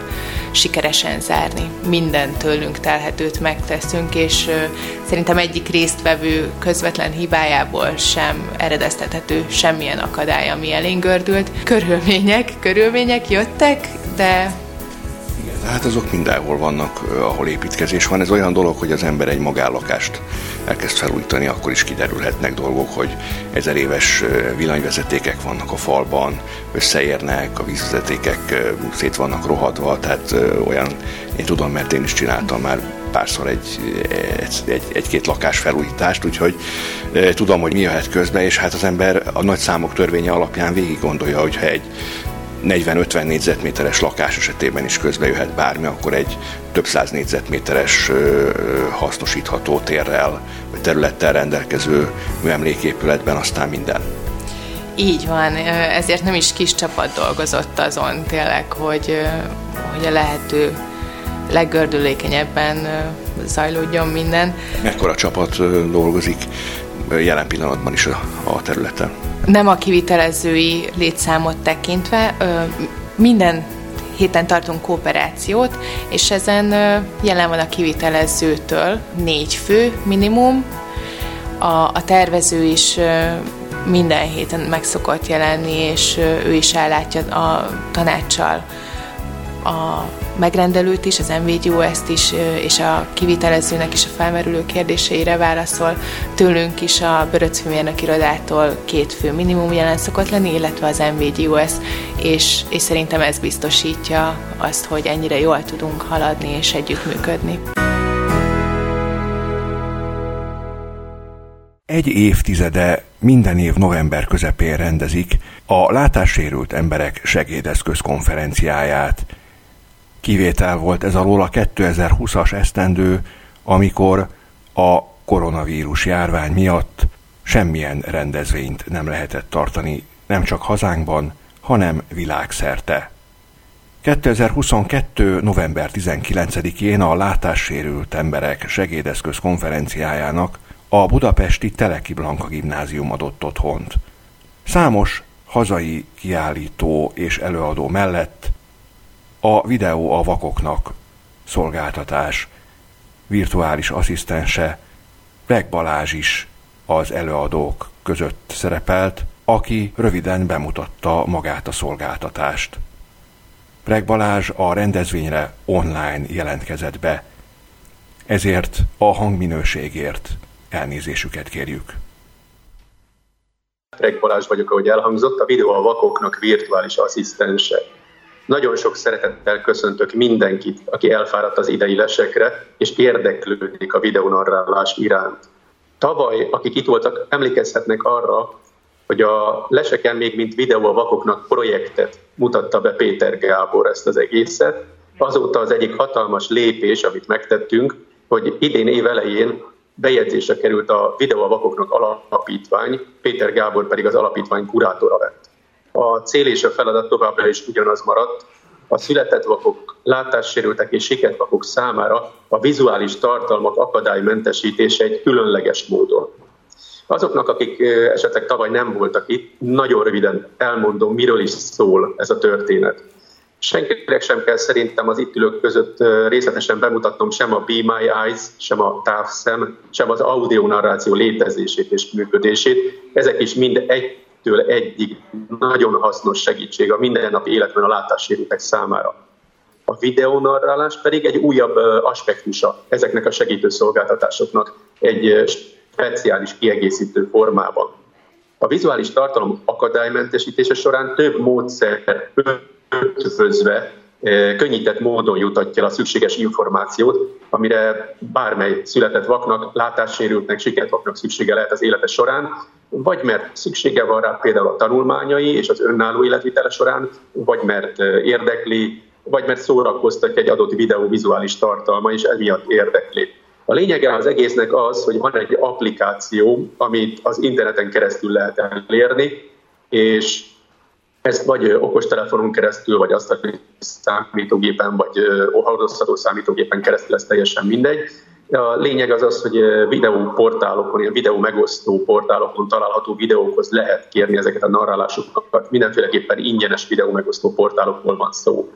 sikeresen zárni. Minden tőlünk telhetőt megteszünk, és szerintem egyik résztvevő közvetlen hibájából sem eredeztethető semmilyen akadály, ami elénk gördült. Körülmények, körülmények jöttek, de Hát azok mindenhol vannak, ahol építkezés van. Ez olyan dolog, hogy az ember egy magállakást elkezd felújítani, akkor is kiderülhetnek dolgok, hogy ezer éves villanyvezetékek vannak a falban, összeérnek, a vízvezetékek szét vannak rohadva, tehát olyan, én tudom, mert én is csináltam már párszor egy, egy, egy, egy-két lakás felújítást, úgyhogy tudom, hogy mi jöhet közbe, és hát az ember a nagy számok törvénye alapján végig gondolja, hogyha egy 40-50 négyzetméteres lakás esetében is közbe jöhet bármi, akkor egy több száz négyzetméteres hasznosítható térrel vagy területtel rendelkező műemléképületben aztán minden. Így van, ezért nem is kis csapat dolgozott azon tényleg, hogy, hogy a lehető leggördülékenyebben zajlódjon minden. Mekkora csapat dolgozik jelen pillanatban is a, a területen? nem a kivitelezői létszámot tekintve, minden héten tartunk kooperációt, és ezen jelen van a kivitelezőtől négy fő minimum, a, a tervező is minden héten meg szokott jelenni, és ő is ellátja a tanácssal a megrendelőt is, az MVGO-ezt is, és a kivitelezőnek is a felmerülő kérdéseire válaszol. Tőlünk is a Böröcfőmérnök irodától két fő minimum jelen szokott lenni, illetve az MVGOS, és, és szerintem ez biztosítja azt, hogy ennyire jól tudunk haladni és együttműködni. Egy évtizede minden év november közepén rendezik a látássérült emberek segédeszköz konferenciáját. Kivétel volt ez alól a 2020-as esztendő, amikor a koronavírus járvány miatt semmilyen rendezvényt nem lehetett tartani, nem csak hazánkban, hanem világszerte. 2022. november 19-én a látássérült emberek segédeszköz konferenciájának a budapesti Teleki Blanka gimnázium adott otthont. Számos hazai kiállító és előadó mellett a videó a vakoknak szolgáltatás virtuális asszisztense Reg Balázs is az előadók között szerepelt, aki röviden bemutatta magát a szolgáltatást. Reg Balázs a rendezvényre online jelentkezett be, ezért a hangminőségért elnézésüket kérjük. Reg Balázs vagyok, ahogy elhangzott, a videó a vakoknak virtuális asszisztense. Nagyon sok szeretettel köszöntök mindenkit, aki elfáradt az idei lesekre, és érdeklődik a videonarrálás iránt. Tavaly, akik itt voltak, emlékezhetnek arra, hogy a leseken még mint videó a vakoknak projektet mutatta be Péter Gábor ezt az egészet. Azóta az egyik hatalmas lépés, amit megtettünk, hogy idén év elején bejegyzésre került a Videó a Vakoknak alapítvány, Péter Gábor pedig az alapítvány kurátora lett a cél és a feladat továbbra is ugyanaz maradt. A született vakok, látássérültek és siket vakok számára a vizuális tartalmak akadálymentesítése egy különleges módon. Azoknak, akik esetleg tavaly nem voltak itt, nagyon röviden elmondom, miről is szól ez a történet. Senkinek sem kell szerintem az itt ülők között részletesen bemutatnom sem a Be My Eyes, sem a távszem, sem az audionarráció létezését és működését. Ezek is mind egy től egyig nagyon hasznos segítség a mindennapi életben a látássérültek számára. A videónarrálás pedig egy újabb aspektusa ezeknek a segítő szolgáltatásoknak egy speciális kiegészítő formában. A vizuális tartalom akadálymentesítése során több módszer ötvözve könnyített módon jutatja a szükséges információt, amire bármely született vaknak, látássérültnek, sikert vaknak szüksége lehet az élete során, vagy mert szüksége van rá például a tanulmányai és az önálló életvitele során, vagy mert érdekli, vagy mert szórakoztatja egy adott videó vizuális tartalma, és emiatt érdekli. A lényege az egésznek az, hogy van egy applikáció, amit az interneten keresztül lehet elérni, és ezt vagy okostelefonon keresztül, vagy azt a számítógépen, vagy hordozható számítógépen keresztül, ez teljesen mindegy. A lényeg az az, hogy videóportálokon, videó megosztó portálokon található videókhoz lehet kérni ezeket a narrálásokat. Mindenféleképpen ingyenes videó megosztó portálokról van szó.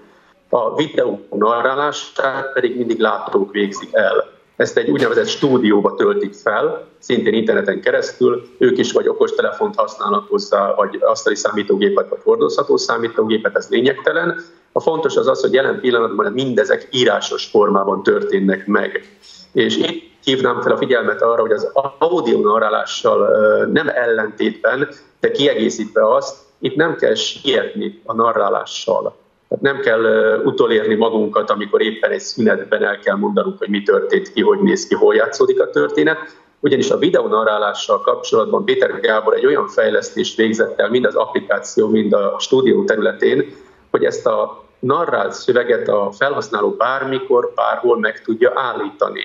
A videó narrálását pedig mindig látók végzik el. Ezt egy úgynevezett stúdióba töltik fel, szintén interneten keresztül, ők is vagy okostelefont használnak hozzá, vagy asztali számítógépet, vagy hordozható számítógépet, ez lényegtelen. A fontos az az, hogy jelen pillanatban mindezek írásos formában történnek meg. És itt hívnám fel a figyelmet arra, hogy az audio narrálással nem ellentétben, de kiegészítve azt, itt nem kell sietni a narrálással. Nem kell utolérni magunkat, amikor éppen egy szünetben el kell mondanunk, hogy mi történt ki, hogy néz ki, hol játszódik a történet. Ugyanis a videonarrálással kapcsolatban Péter Gábor egy olyan fejlesztést végzett el mind az applikáció, mind a stúdió területén, hogy ezt a narrált szöveget a felhasználó bármikor, bárhol meg tudja állítani.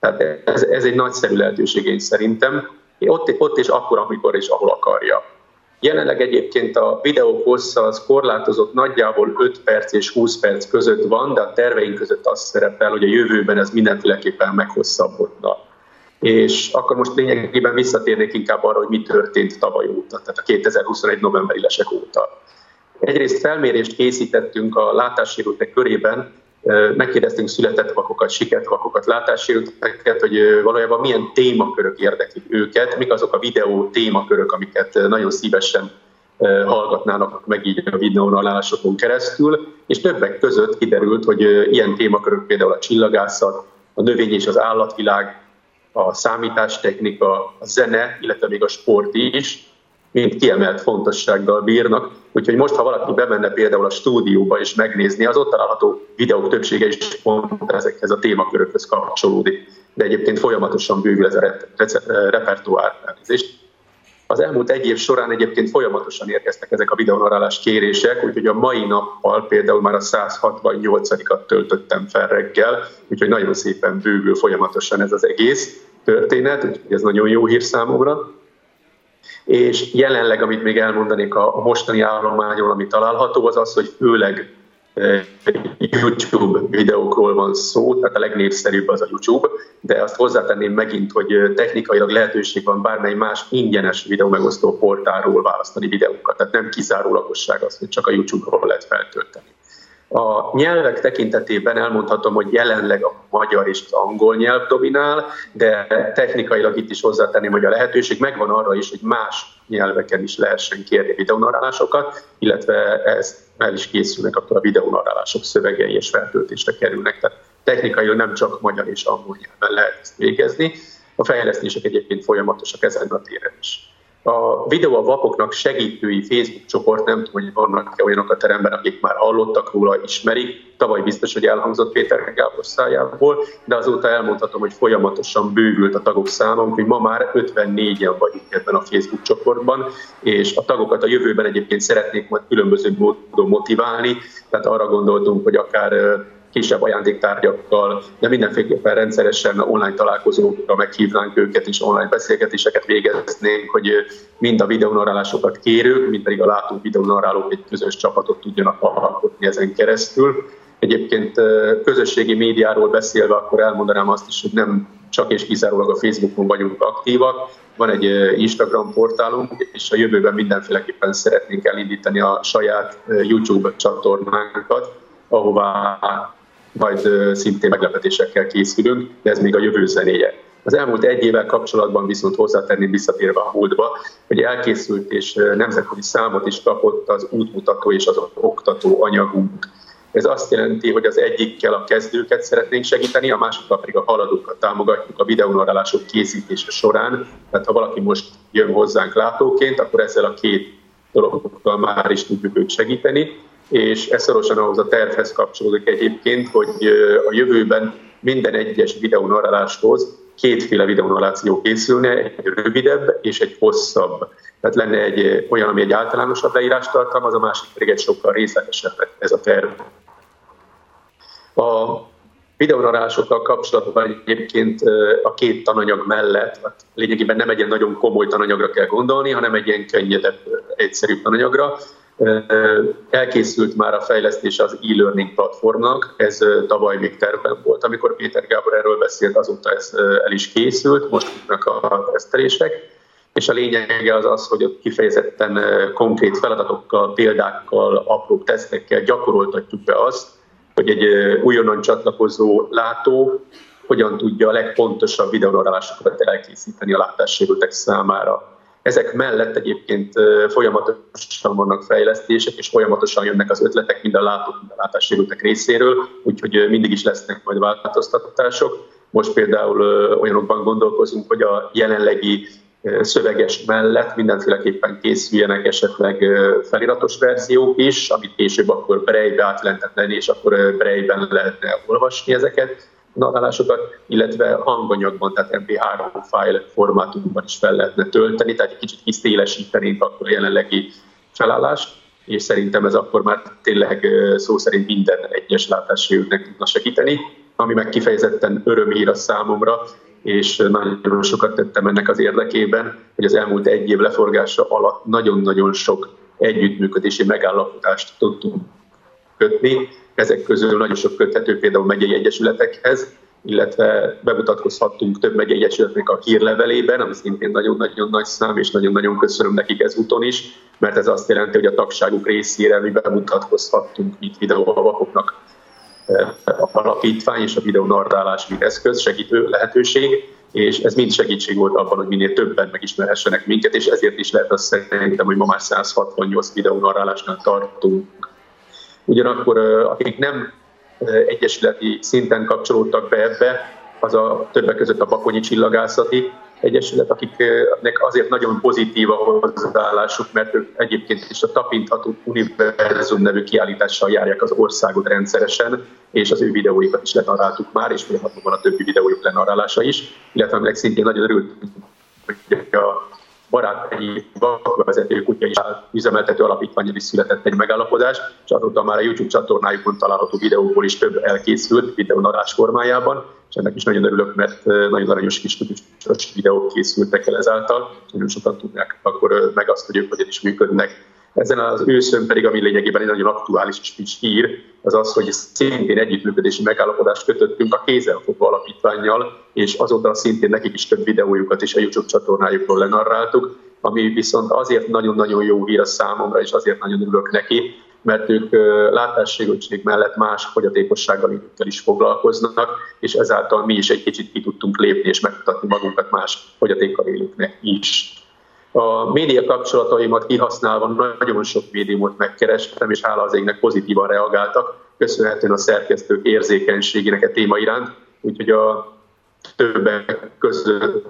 Tehát ez, ez egy nagyszerű lehetőség én szerintem. Ott, ott és akkor, amikor és ahol akarja. Jelenleg egyébként a videó hossza az korlátozott nagyjából 5 perc és 20 perc között van, de a terveink között az szerepel, hogy a jövőben ez mindenféleképpen meghosszabbodna. És akkor most lényegében visszatérnék inkább arra, hogy mi történt tavaly óta, tehát a 2021 novemberi lesek óta. Egyrészt felmérést készítettünk a látássérültek körében, megkérdeztünk született vakokat, siket vakokat, látássérülteket, hogy valójában milyen témakörök érdeklik őket, mik azok a videó témakörök, amiket nagyon szívesen hallgatnának meg így a videónalásokon keresztül, és többek között kiderült, hogy ilyen témakörök például a csillagászat, a növény és az állatvilág, a számítástechnika, a zene, illetve még a sport is, mind kiemelt fontossággal bírnak. Úgyhogy most, ha valaki bemenne például a stúdióba és megnézni, az ott található videók többsége is pont ezekhez a témakörökhöz kapcsolódik. De egyébként folyamatosan bővül ez a repertoár. Az elmúlt egy év során egyébként folyamatosan érkeztek ezek a videonarrálás kérések, úgyhogy a mai nappal például már a 168-at töltöttem fel reggel, úgyhogy nagyon szépen bővül folyamatosan ez az egész történet, úgyhogy ez nagyon jó hír számomra és jelenleg, amit még elmondanék a, mostani állományon, ami található, az az, hogy főleg eh, YouTube videókról van szó, tehát a legnépszerűbb az a YouTube, de azt hozzátenném megint, hogy eh, technikailag lehetőség van bármely más ingyenes videó megosztó portálról választani videókat, tehát nem kizárólagosság az, hogy csak a YouTube-ról lehet feltölteni. A nyelvek tekintetében elmondhatom, hogy jelenleg a magyar és az angol nyelv dominál, de technikailag itt is hozzátenném, hogy a lehetőség megvan arra is, hogy más nyelveken is lehessen kérni videonarrálásokat, illetve ezt el is készülnek, akkor a videonarrálások szövegei és feltöltésre kerülnek. Tehát technikailag nem csak magyar és angol nyelven lehet ezt végezni. A fejlesztések egyébként folyamatosak ezen a téren is a videó a vapoknak segítői Facebook csoport, nem tudom, hogy vannak-e olyanok a teremben, akik már hallottak róla, ismerik. Tavaly biztos, hogy elhangzott Péter Gábor szájából, de azóta elmondhatom, hogy folyamatosan bővült a tagok száma, hogy ma már 54-en vagyunk ebben a Facebook csoportban, és a tagokat a jövőben egyébként szeretnék majd különböző módon motiválni, tehát arra gondoltunk, hogy akár kisebb ajándéktárgyakkal, de mindenféleképpen rendszeresen online találkozókra meghívnánk őket, és online beszélgetéseket végeznénk, hogy mind a videónarálásokat kérők, mind pedig a látó videónarálók egy közös csapatot tudjanak alkotni ezen keresztül. Egyébként közösségi médiáról beszélve, akkor elmondanám azt is, hogy nem csak és kizárólag a Facebookon vagyunk aktívak, van egy Instagram portálunk, és a jövőben mindenféleképpen szeretnénk elindítani a saját YouTube csatornánkat, ahová majd szintén meglepetésekkel készülünk, de ez még a jövő zenéje. Az elmúlt egy évvel kapcsolatban viszont hozzátenném visszatérve a múltba, hogy elkészült és nemzetközi számot is kapott az útmutató és az oktató anyagunk. Ez azt jelenti, hogy az egyikkel a kezdőket szeretnénk segíteni, a másikkal pedig a haladókat támogatjuk a videónorrálások készítése során. Tehát ha valaki most jön hozzánk látóként, akkor ezzel a két dologgal már is tudjuk őt segíteni és ez szorosan ahhoz a tervhez kapcsolódik egyébként, hogy a jövőben minden egyes videónarráláshoz kétféle videónarráció készülne, egy rövidebb és egy hosszabb. Tehát lenne egy olyan, ami egy általánosabb leírást tartalmaz, a másik pedig egy sokkal részletesebb ez a terv. A videónarásokkal kapcsolatban egyébként a két tananyag mellett, hát lényegében nem egy ilyen nagyon komoly tananyagra kell gondolni, hanem egy ilyen könnyedebb, egyszerűbb tananyagra. Elkészült már a fejlesztés az e-learning platformnak, ez tavaly még tervben volt, amikor Péter Gábor erről beszélt, azóta ez el is készült, most a tesztelések, és a lényege az az, hogy kifejezetten konkrét feladatokkal, példákkal, apró tesztekkel gyakoroltatjuk be azt, hogy egy újonnan csatlakozó látó hogyan tudja a legpontosabb videónarálásokat elkészíteni a látássérültek számára. Ezek mellett egyébként folyamatosan vannak fejlesztések, és folyamatosan jönnek az ötletek mind a látók, mind a látássérültek részéről, úgyhogy mindig is lesznek majd változtatások. Most például olyanokban gondolkozunk, hogy a jelenlegi szöveges mellett mindenféleképpen készüljenek esetleg feliratos verziók is, amit később akkor Braille-be át lehetett lenni, és akkor Braille-ben lehetne olvasni ezeket narrálásokat, illetve hanganyagban, tehát MP3 file formátumban is fel lehetne tölteni, tehát egy kicsit kiszélesítenénk akkor a jelenlegi felállást, és szerintem ez akkor már tényleg szó szerint minden egyes látássérültnek tudna segíteni, ami meg kifejezetten örömhír a számomra, és nagyon sokat tettem ennek az érdekében, hogy az elmúlt egy év leforgása alatt nagyon-nagyon sok együttműködési megállapodást tudtunk kötni. Ezek közül nagyon sok köthető például megyei egyesületekhez, illetve bemutatkozhattunk több megyei egyesületnek a hírlevelében, ami szintén nagyon-nagyon nagy szám, és nagyon-nagyon köszönöm nekik ezúton is, mert ez azt jelenti, hogy a tagságuk részére mi bemutatkozhattunk, mint videóalapoknak alapítvány és a videó narrálás mint eszköz, segítő lehetőség, és ez mind segítség volt abban, hogy minél többen megismerhessenek minket, és ezért is lehet azt szerintem, hogy ma már 168 videó narrálásnál tartunk. Ugyanakkor akik nem egyesületi szinten kapcsolódtak be ebbe, az a többek között a Bakonyi Csillagászati Egyesület, akiknek azért nagyon pozitív a hozzáállásuk, mert ők egyébként is a tapintható univerzum nevű kiállítással járják az országot rendszeresen, és az ő videóikat is lenaráltuk már, és folyamatban van a többi videójuk lenarrálása is, illetve aminek szintén nagyon örültünk, hogy a baráthelyi vakvezető kutya is üzemeltető alapítványra is született egy megállapodás, és azóta már a YouTube csatornájukon található videóból is több elkészült videónarás formájában, és ennek is nagyon örülök, mert nagyon aranyos kis videók készültek el ezáltal, és nagyon sokan tudják akkor meg azt, hogy ők hogyan is működnek. Ezen az őszön pedig, ami lényegében egy nagyon aktuális és hír, az az, hogy szintén együttműködési megállapodást kötöttünk a Kézzelfogó Alapítványjal, és azóta szintén nekik is több videójukat is a YouTube csatornájukról lenarráltuk, ami viszont azért nagyon-nagyon jó hír a számomra, és azért nagyon örülök neki, mert ők látássérültség mellett más fogyatékossággal is foglalkoznak, és ezáltal mi is egy kicsit ki tudtunk lépni és megmutatni magunkat más fogyatékkal élőknek is. A média kapcsolataimat kihasználva nagyon sok médiumot megkerestem, és hála az égnek pozitívan reagáltak, köszönhetően a szerkesztők érzékenységének a téma iránt, úgyhogy a többek között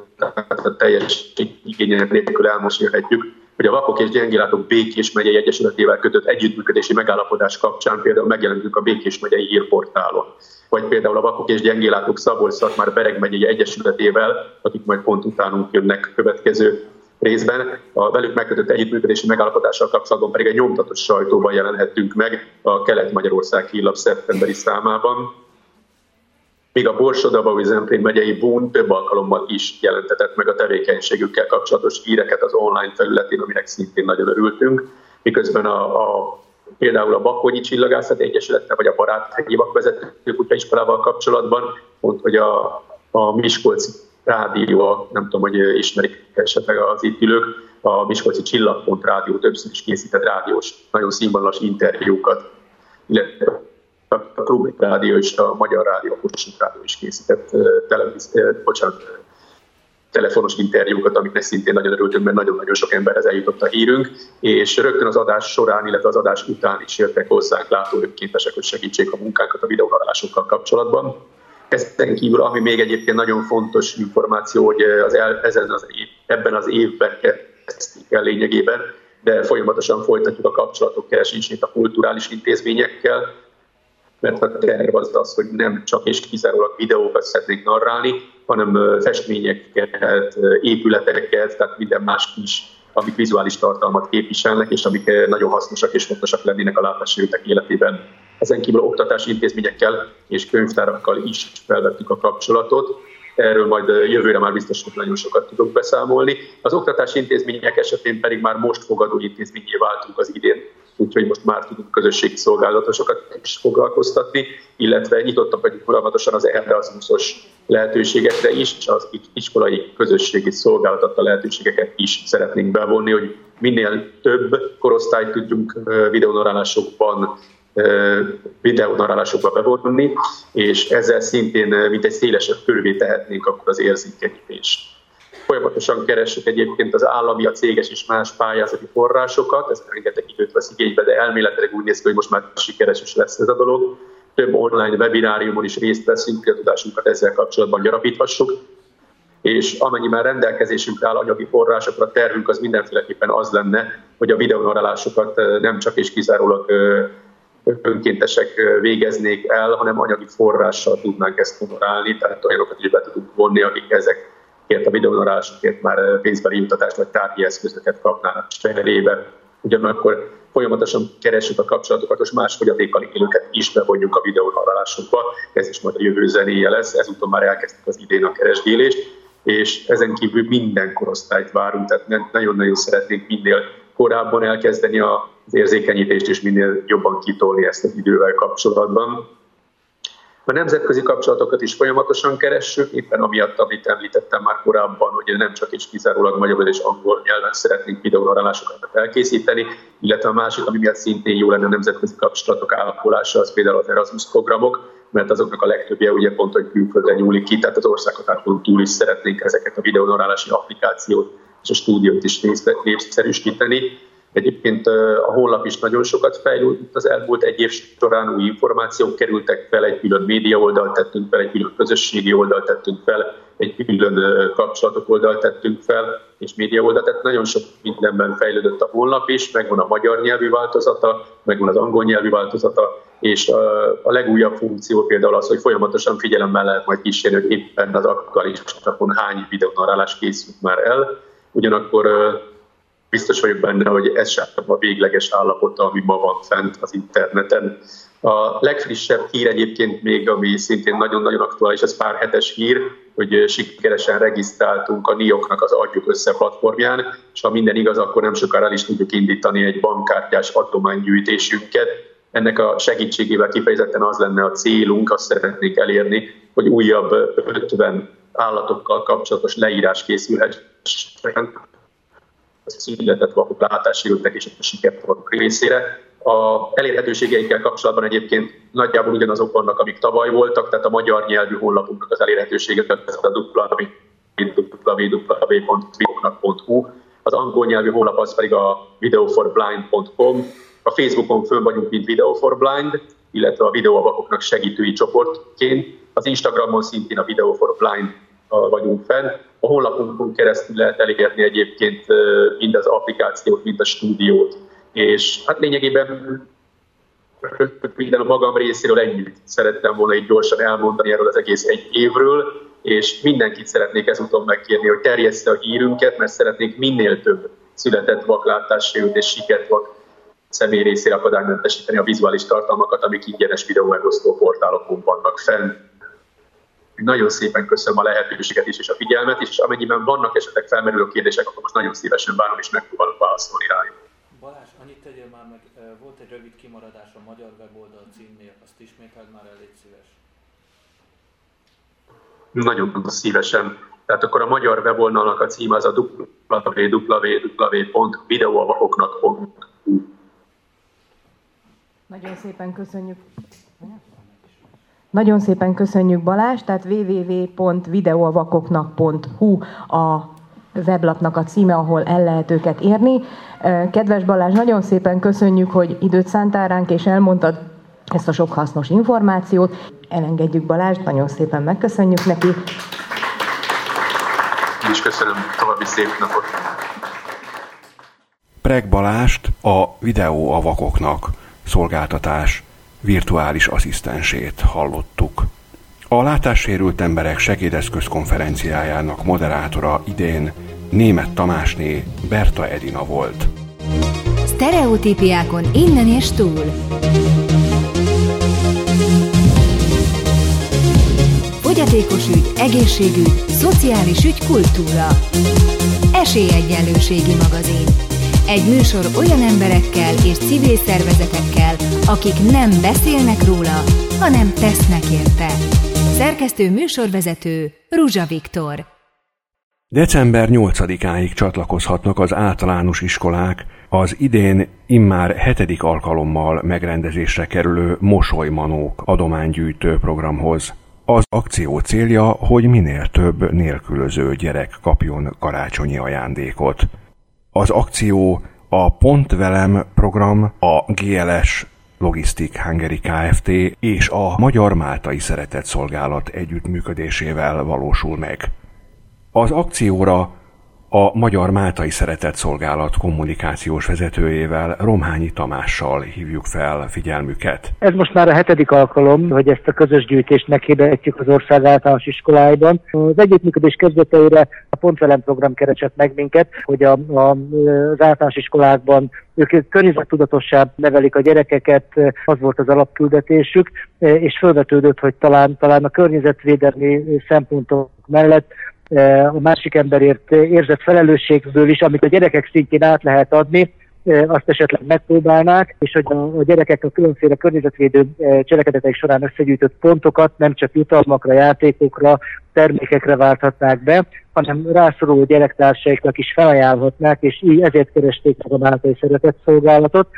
a teljes igények nélkül elmosélhetjük, hogy a Vakok és Gyengélátok Békés megyei Egyesületével kötött együttműködési megállapodás kapcsán például megjelentünk a Békés megyei hírportálon. Vagy például a Vakok és Gyengélátok szabolcs már Bereg megyei Egyesületével, akik majd pont utánunk jönnek következő részben. A velük megkötött együttműködési megállapodással kapcsolatban pedig egy nyomtatott sajtóban jelenhettünk meg a Kelet-Magyarország hírlap szeptemberi számában míg a Borsodaba Zemplén megyei Bún több alkalommal is jelentetett meg a tevékenységükkel kapcsolatos híreket az online felületén, aminek szintén nagyon örültünk, miközben a, a például a Bakonyi Csillagászat Egyesülettel, vagy a Baráthegyi Vakvezető Kutyaiskolával kapcsolatban, pont, hogy a, a Miskolci rádió, nem tudom, hogy ismerik esetleg az itt ülők, a Miskolci Csillagpont rádió többször is készített rádiós, nagyon színvonalas interjúkat, illetve a Klublik Rádió és a Magyar Rádió, a Kossuth Rádió is készített televíz, bocsánat, telefonos interjúkat, amiknek szintén nagyon örültünk, mert nagyon-nagyon sok emberhez eljutott a hírünk, és rögtön az adás során, illetve az adás után is jöttek hozzánk látók képesek, hogy segítsék a munkánkat a videónarálásokkal kapcsolatban. Ezen kívül, ami még egyébként nagyon fontos információ, hogy az el, ezen az év, ebben az évben kezdték el lényegében, de folyamatosan folytatjuk a kapcsolatok keresését a kulturális intézményekkel, mert a terv az az, hogy nem csak és kizárólag videókat szeretnénk narrálni, hanem festményeket, épületeket, tehát minden más is, amik vizuális tartalmat képviselnek, és amik nagyon hasznosak és fontosak lennének a látássérültek életében. Ezen kívül oktatási intézményekkel és könyvtárakkal is felvettük a kapcsolatot. Erről majd jövőre már biztos, hogy nagyon sokat tudok beszámolni. Az oktatási intézmények esetén pedig már most fogadó intézményé váltunk az idén, úgyhogy most már tudunk közösségi szolgálatosokat is foglalkoztatni, illetve nyitottak vagyunk folyamatosan az Erasmusos lehetőségekre is, az iskolai közösségi szolgáltatta lehetőségeket is szeretnénk bevonni, hogy minél több korosztályt tudjunk videónorálásokban videónarálásokba bevonni, és ezzel szintén mint egy szélesebb körülvé tehetnénk akkor az érzékenyítést. Folyamatosan keressük egyébként az állami, a céges és más pályázati forrásokat, ez rengeteg időt vesz igénybe, de elméletileg úgy néz ki, hogy most már sikeres is lesz ez a dolog. Több online webináriumon is részt veszünk, hogy a tudásunkat ezzel kapcsolatban gyarapíthassuk, és amennyiben rendelkezésünkre áll anyagi forrásokra, a tervünk az mindenféleképpen az lenne, hogy a videónarálásokat nem csak és kizárólag önkéntesek végeznék el, hanem anyagi forrással tudnánk ezt honorálni, tehát olyanokat is be tudunk vonni, akik ezekért a videónorálásokért már pénzbeli jutatást vagy tárgyi eszközöket kapnának cserébe. Ugyanakkor folyamatosan keresünk a kapcsolatokat, és más fogyatékkal élőket is bevonjuk a videónorálásokba. Ez is majd a jövő zenéje lesz, ezúton már elkezdtük az idén a keresgélést, és ezen kívül minden korosztályt várunk, tehát nagyon-nagyon szeretnénk minél korábban elkezdeni az érzékenyítést, és minél jobban kitolni ezt az idővel kapcsolatban. A nemzetközi kapcsolatokat is folyamatosan keressük, éppen amiatt, amit említettem már korábban, hogy nem csak és kizárólag magyarul és angol nyelven szeretnénk videónarálásokat elkészíteni, illetve a másik, ami miatt szintén jó lenne a nemzetközi kapcsolatok állapolása, az például az Erasmus programok, mert azoknak a legtöbbje ugye pont, hogy külföldre nyúlik ki, tehát az országhatárokon túl is szeretnénk ezeket a videónarálási applikációt és a stúdiót is népszerűsíteni. Egyébként a honlap is nagyon sokat fejlődött. Az elmúlt egy év során, új információk kerültek fel, egy külön média oldalt tettünk fel, egy külön közösségi oldalt tettünk fel, egy külön kapcsolatok oldalt tettünk fel, és média oldalt, tehát nagyon sok mindenben fejlődött a honlap is, megvan a magyar nyelvű változata, megvan az angol nyelvű változata, és a legújabb funkció például az, hogy folyamatosan figyelemmel lehet majd kísérni, hogy éppen az aktuális hány videónarálás készült már el, ugyanakkor biztos vagyok benne, hogy ez sem a végleges állapota, ami ma van fent az interneten. A legfrissebb hír egyébként még, ami szintén nagyon-nagyon aktuális, ez pár hetes hír, hogy sikeresen regisztráltunk a NIOK-nak az Adjuk Össze platformján, és ha minden igaz, akkor nem sokára el is tudjuk indítani egy bankkártyás adománygyűjtésünket. Ennek a segítségével kifejezetten az lenne a célunk, azt szeretnénk elérni, hogy újabb 50 állatokkal kapcsolatos leírás készülhessen született vakok látássérültek és a sikertorok részére. A elérhetőségeikkel kapcsolatban egyébként nagyjából ugyanazok vannak, amik tavaly voltak, tehát a magyar nyelvű honlapunknak az elérhetőséget, ez a www.videoknak.hu, az angol nyelvű honlap az pedig a videoforblind.com, a Facebookon fönn vagyunk, mint Video for Blind, illetve a videóavakoknak segítői csoportként, az Instagramon szintén a Video for Blind vagyunk fenn. A honlapunkon keresztül lehet elérni egyébként mind az applikációt, mind a stúdiót. És hát lényegében minden a magam részéről ennyit szerettem volna egy gyorsan elmondani erről az egész egy évről, és mindenkit szeretnék ezúton megkérni, hogy terjessze a hírünket, mert szeretnék minél több született vaklátássérült és sikert vak személy részére akadálymentesíteni a vizuális tartalmakat, amik ingyenes videómegosztó portálokon vannak fenn. Nagyon szépen köszönöm a lehetőséget is és a figyelmet is, és amennyiben vannak esetleg felmerülő kérdések, akkor most nagyon szívesen várom és megpróbálok válaszolni rájuk. Balázs, annyit tegyél már meg, volt egy rövid kimaradás a magyar weboldal címnél, azt ismételd már el, légy szíves. Nagyon szívesen. Tehát akkor a magyar weboldalnak a címe az a www.videóavakoknak.hu Nagyon szépen köszönjük. Nagyon szépen köszönjük Balázs, tehát www.videoavakoknak.hu a weblapnak a címe, ahol el lehet őket érni. Kedves Balázs, nagyon szépen köszönjük, hogy időt szántál ránk, és elmondtad ezt a sok hasznos információt. Elengedjük Balázs, nagyon szépen megköszönjük neki. Én is köszönöm, további szép napot. Preg Balást a videóavakoknak szolgáltatás virtuális asszisztensét hallottuk. A látássérült emberek segédeszköz konferenciájának moderátora idén német Tamásné Berta Edina volt. Stereotípiákon innen és túl. Fogyatékos ügy, egészségügy, szociális ügy, kultúra. Esélyegyenlőségi magazin. Egy műsor olyan emberekkel és civil szervezetekkel, akik nem beszélnek róla, hanem tesznek érte. Szerkesztő műsorvezető Ruzsa Viktor. December 8-áig csatlakozhatnak az általános iskolák az idén immár hetedik alkalommal megrendezésre kerülő Mosolymanók adománygyűjtő programhoz. Az akció célja, hogy minél több nélkülöző gyerek kapjon karácsonyi ajándékot. Az akció a Pont Velem program, a GLS Logistic Hungary Kft. és a Magyar Máltai Szeretett Szolgálat együttműködésével valósul meg. Az akcióra a Magyar Máltai Szeretett Szolgálat kommunikációs vezetőjével, Romhányi Tamással hívjuk fel figyelmüket. Ez most már a hetedik alkalom, hogy ezt a közös gyűjtést meghirdetjük az ország általános iskoláiban. Az együttműködés kezdeteire a Pontvelem program keresett meg minket, hogy a, a, az általános iskolákban ők környezettudatossább nevelik a gyerekeket, az volt az alapküldetésük, és felvetődött, hogy talán, talán a környezetvédelmi szempontok mellett a másik emberért érzett felelősségből is, amit a gyerekek szintjén át lehet adni, e, azt esetleg megpróbálnák, és hogy a, gyerekek a különféle környezetvédő e, cselekedetek során összegyűjtött pontokat nem csak jutalmakra, játékokra, termékekre válthatnák be, hanem rászoruló gyerektársaiknak is felajánlhatnák, és így ezért keresték meg a Máltai Szeretett Szolgálatot.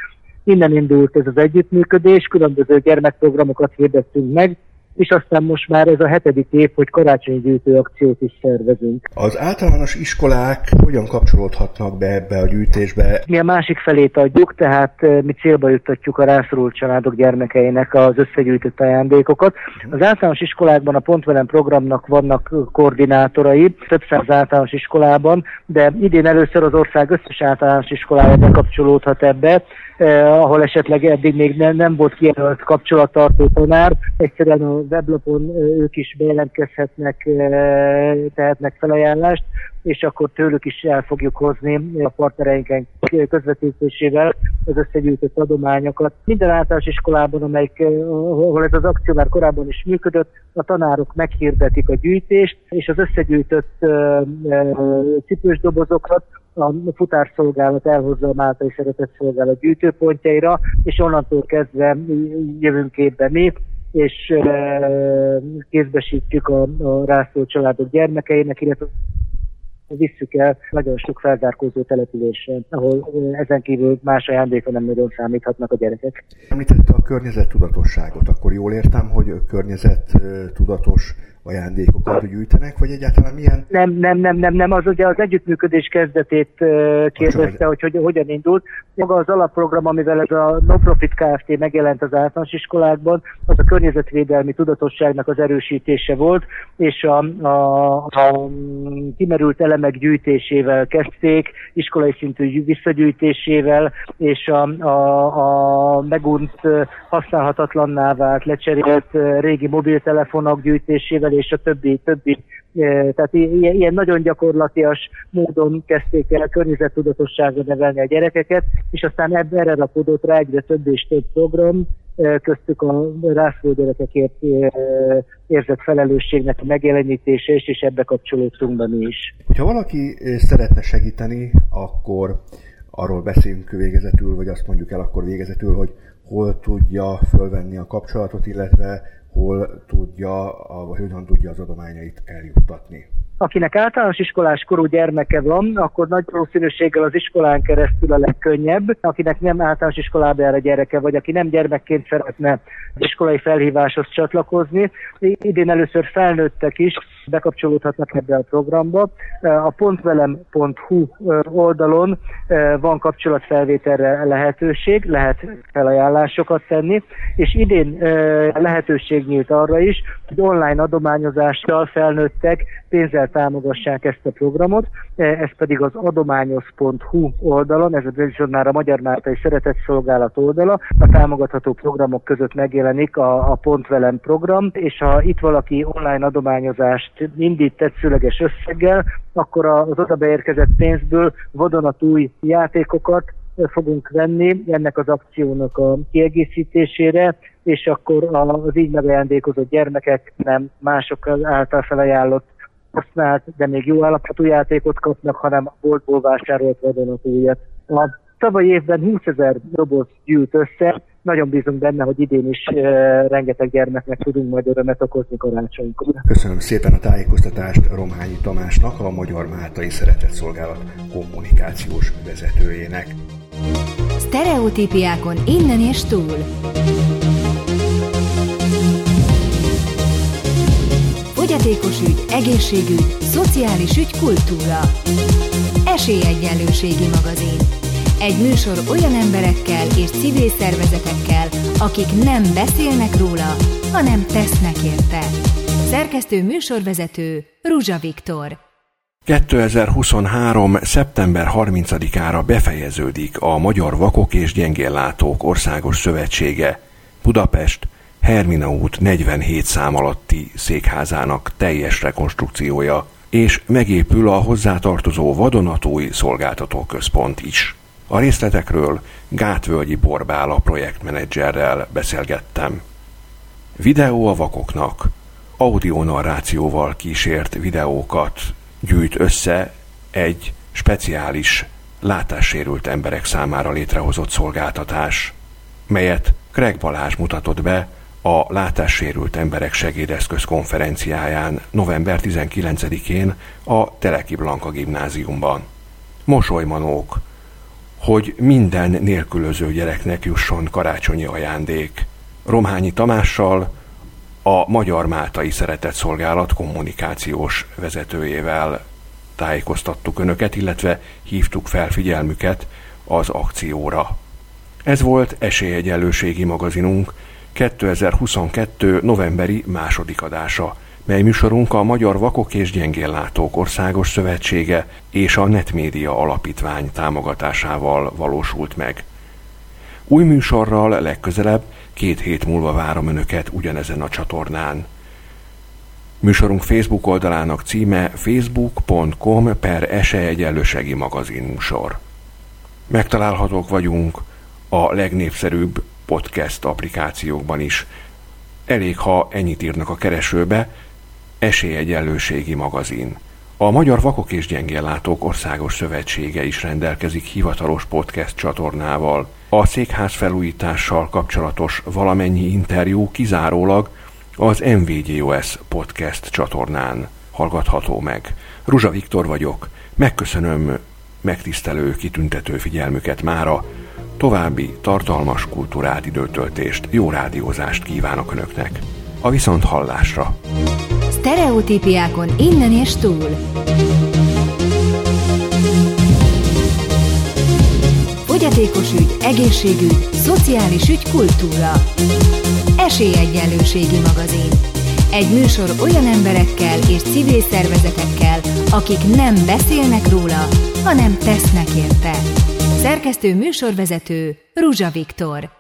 Innen indult ez az együttműködés, különböző gyermekprogramokat hirdettünk meg, és aztán most már ez a hetedik év, hogy karácsonyi gyűjtő akciót is szervezünk. Az általános iskolák hogyan kapcsolódhatnak be ebbe a gyűjtésbe? Mi a másik felét adjuk, tehát eh, mi célba juttatjuk a rászorult családok gyermekeinek az összegyűjtött ajándékokat. Az általános iskolákban a Pontvelem programnak vannak koordinátorai, több száz általános iskolában, de idén először az ország összes általános iskolája bekapcsolódhat ebbe, eh, ahol esetleg eddig még nem, nem volt kijelölt kapcsolattartó tanár, egyszerűen a weblapon ők is bejelentkezhetnek, tehetnek felajánlást, és akkor tőlük is el fogjuk hozni a partnereinken közvetítésével az összegyűjtött adományokat. Minden általános iskolában, amelyik, ahol ez az akció már korábban is működött, a tanárok meghirdetik a gyűjtést, és az összegyűjtött cipős dobozokat a futárszolgálat elhozza a Máltai Szeretett Szolgálat gyűjtőpontjaira, és onnantól kezdve jövünk képbe mi, és kézbesítjük a, a rászóló családok gyermekeinek, illetve visszük el nagyon sok felzárkózó településre, ahol ezen kívül más ajándéka nem nagyon számíthatnak a gyerekek. Említette a környezettudatosságot, akkor jól értem, hogy környezettudatos ajándékokat gyűjtenek, vagy egyáltalán milyen? Nem, nem, nem, nem, nem, az ugye az együttműködés kezdetét kérdezte, hogy, hogy hogyan indult. Maga az alapprogram, amivel ez a non-profit Kft. megjelent az általános iskolákban, az a környezetvédelmi tudatosságnak az erősítése volt, és a, a, a kimerült elemek gyűjtésével kezdték, iskolai szintű visszagyűjtésével, és a, a, a megunt használhatatlanná vált, lecserélt régi mobiltelefonok gyűjtésével, és a többi, többi tehát ilyen, ilyen nagyon gyakorlatias módon kezdték el környezettudatosságra nevelni a gyerekeket, és aztán erre rapódott rá egyre több és több program, köztük a rászló gyerekekért érzett felelősségnek a megjelenítése is, és ebbe kapcsolódtunk be mi is. Hogyha valaki szeretne segíteni, akkor arról beszélünk végezetül, vagy azt mondjuk el akkor végezetül, hogy hol tudja fölvenni a kapcsolatot, illetve hol tudja, vagy hogyan tudja az adományait eljuttatni. Akinek általános iskolás korú gyermeke van, akkor nagy valószínűséggel az iskolán keresztül a legkönnyebb. Akinek nem általános iskolába jár a gyereke, vagy aki nem gyermekként szeretne iskolai felhíváshoz csatlakozni, idén először felnőttek is bekapcsolódhatnak ebbe a programba. A pontvelem.hu oldalon van kapcsolatfelvételre lehetőség, lehet felajánlásokat tenni, és idén lehetőség nyílt arra is, hogy online adományozással felnőttek pénzzel támogassák ezt a programot, ez pedig az adományos.hu oldalon, ez a már a Magyar Mártai Szeretett Szolgálat oldala, a támogatható programok között megjelenik a, a Pontvelem program, és ha itt valaki online adományozást indít tetszőleges összeggel, akkor az oda beérkezett pénzből vadonatúj játékokat, fogunk venni ennek az akciónak a kiegészítésére, és akkor az így megajándékozott gyermekek nem mások által felajánlott használt, de még jó állapotú játékot kapnak, hanem a boltból vásárolt vadonatújat. A tavalyi évben 20 ezer doboz gyűlt össze, nagyon bízunk benne, hogy idén is e, rengeteg gyermeknek tudunk majd örömet okozni karácsonykor. Köszönöm szépen a tájékoztatást Romhányi Tamásnak, a Magyar Máltai Szeretett Szolgálat kommunikációs vezetőjének. Stereotípiákon innen és túl. Fogyatékos ügy, egészségügy, szociális ügy, kultúra. Esélyegyenlőségi magazin. Egy műsor olyan emberekkel és civil szervezetekkel, akik nem beszélnek róla, hanem tesznek érte. Szerkesztő műsorvezető Ruzsa Viktor. 2023. szeptember 30-ára befejeződik a Magyar Vakok és Gyengéllátók Országos Szövetsége Budapest Hermina út 47 szám alatti székházának teljes rekonstrukciója, és megépül a hozzátartozó vadonatúj szolgáltatóközpont is. A részletekről Gátvölgyi Borbál a projektmenedzserrel beszélgettem. Videó a vakoknak. Audionarrációval kísért videókat gyűjt össze egy speciális látássérült emberek számára létrehozott szolgáltatás, melyet Craig Balázs mutatott be a Látássérült Emberek Segédeszköz konferenciáján november 19-én a Teleki Blanka gimnáziumban. Mosolymanók, hogy minden nélkülöző gyereknek jusson karácsonyi ajándék. Romhányi Tamással, a Magyar Máltai Szeretett Szolgálat kommunikációs vezetőjével tájékoztattuk önöket, illetve hívtuk fel figyelmüket az akcióra. Ez volt Esélyegyenlőségi magazinunk 2022. novemberi második adása, mely műsorunk a Magyar Vakok és Gyengéllátók Országos Szövetsége és a Netmédia Alapítvány támogatásával valósult meg. Új műsorral legközelebb két hét múlva várom Önöket ugyanezen a csatornán. Műsorunk Facebook oldalának címe facebook.com per eseegyenlősegi magazinműsor. Megtalálhatók vagyunk a legnépszerűbb podcast applikációkban is. Elég, ha ennyit írnak a keresőbe, Esélyegyenlőségi magazin. A Magyar Vakok és Gyengéllátók Országos Szövetsége is rendelkezik hivatalos podcast csatornával. A székház felújítással kapcsolatos valamennyi interjú kizárólag az MVGOS podcast csatornán hallgatható meg. Ruzsa Viktor vagyok, megköszönöm megtisztelő, kitüntető figyelmüket mára. További tartalmas kultúrát időtöltést, jó rádiózást kívánok Önöknek. A viszont hallásra! Stereotípiákon innen és túl. Fogyatékos ügy, egészségügy, szociális ügy, kultúra. Esélyegyenlőségi magazin. Egy műsor olyan emberekkel és civil szervezetekkel, akik nem beszélnek róla, hanem tesznek érte. Szerkesztő műsorvezető Ruzsa Viktor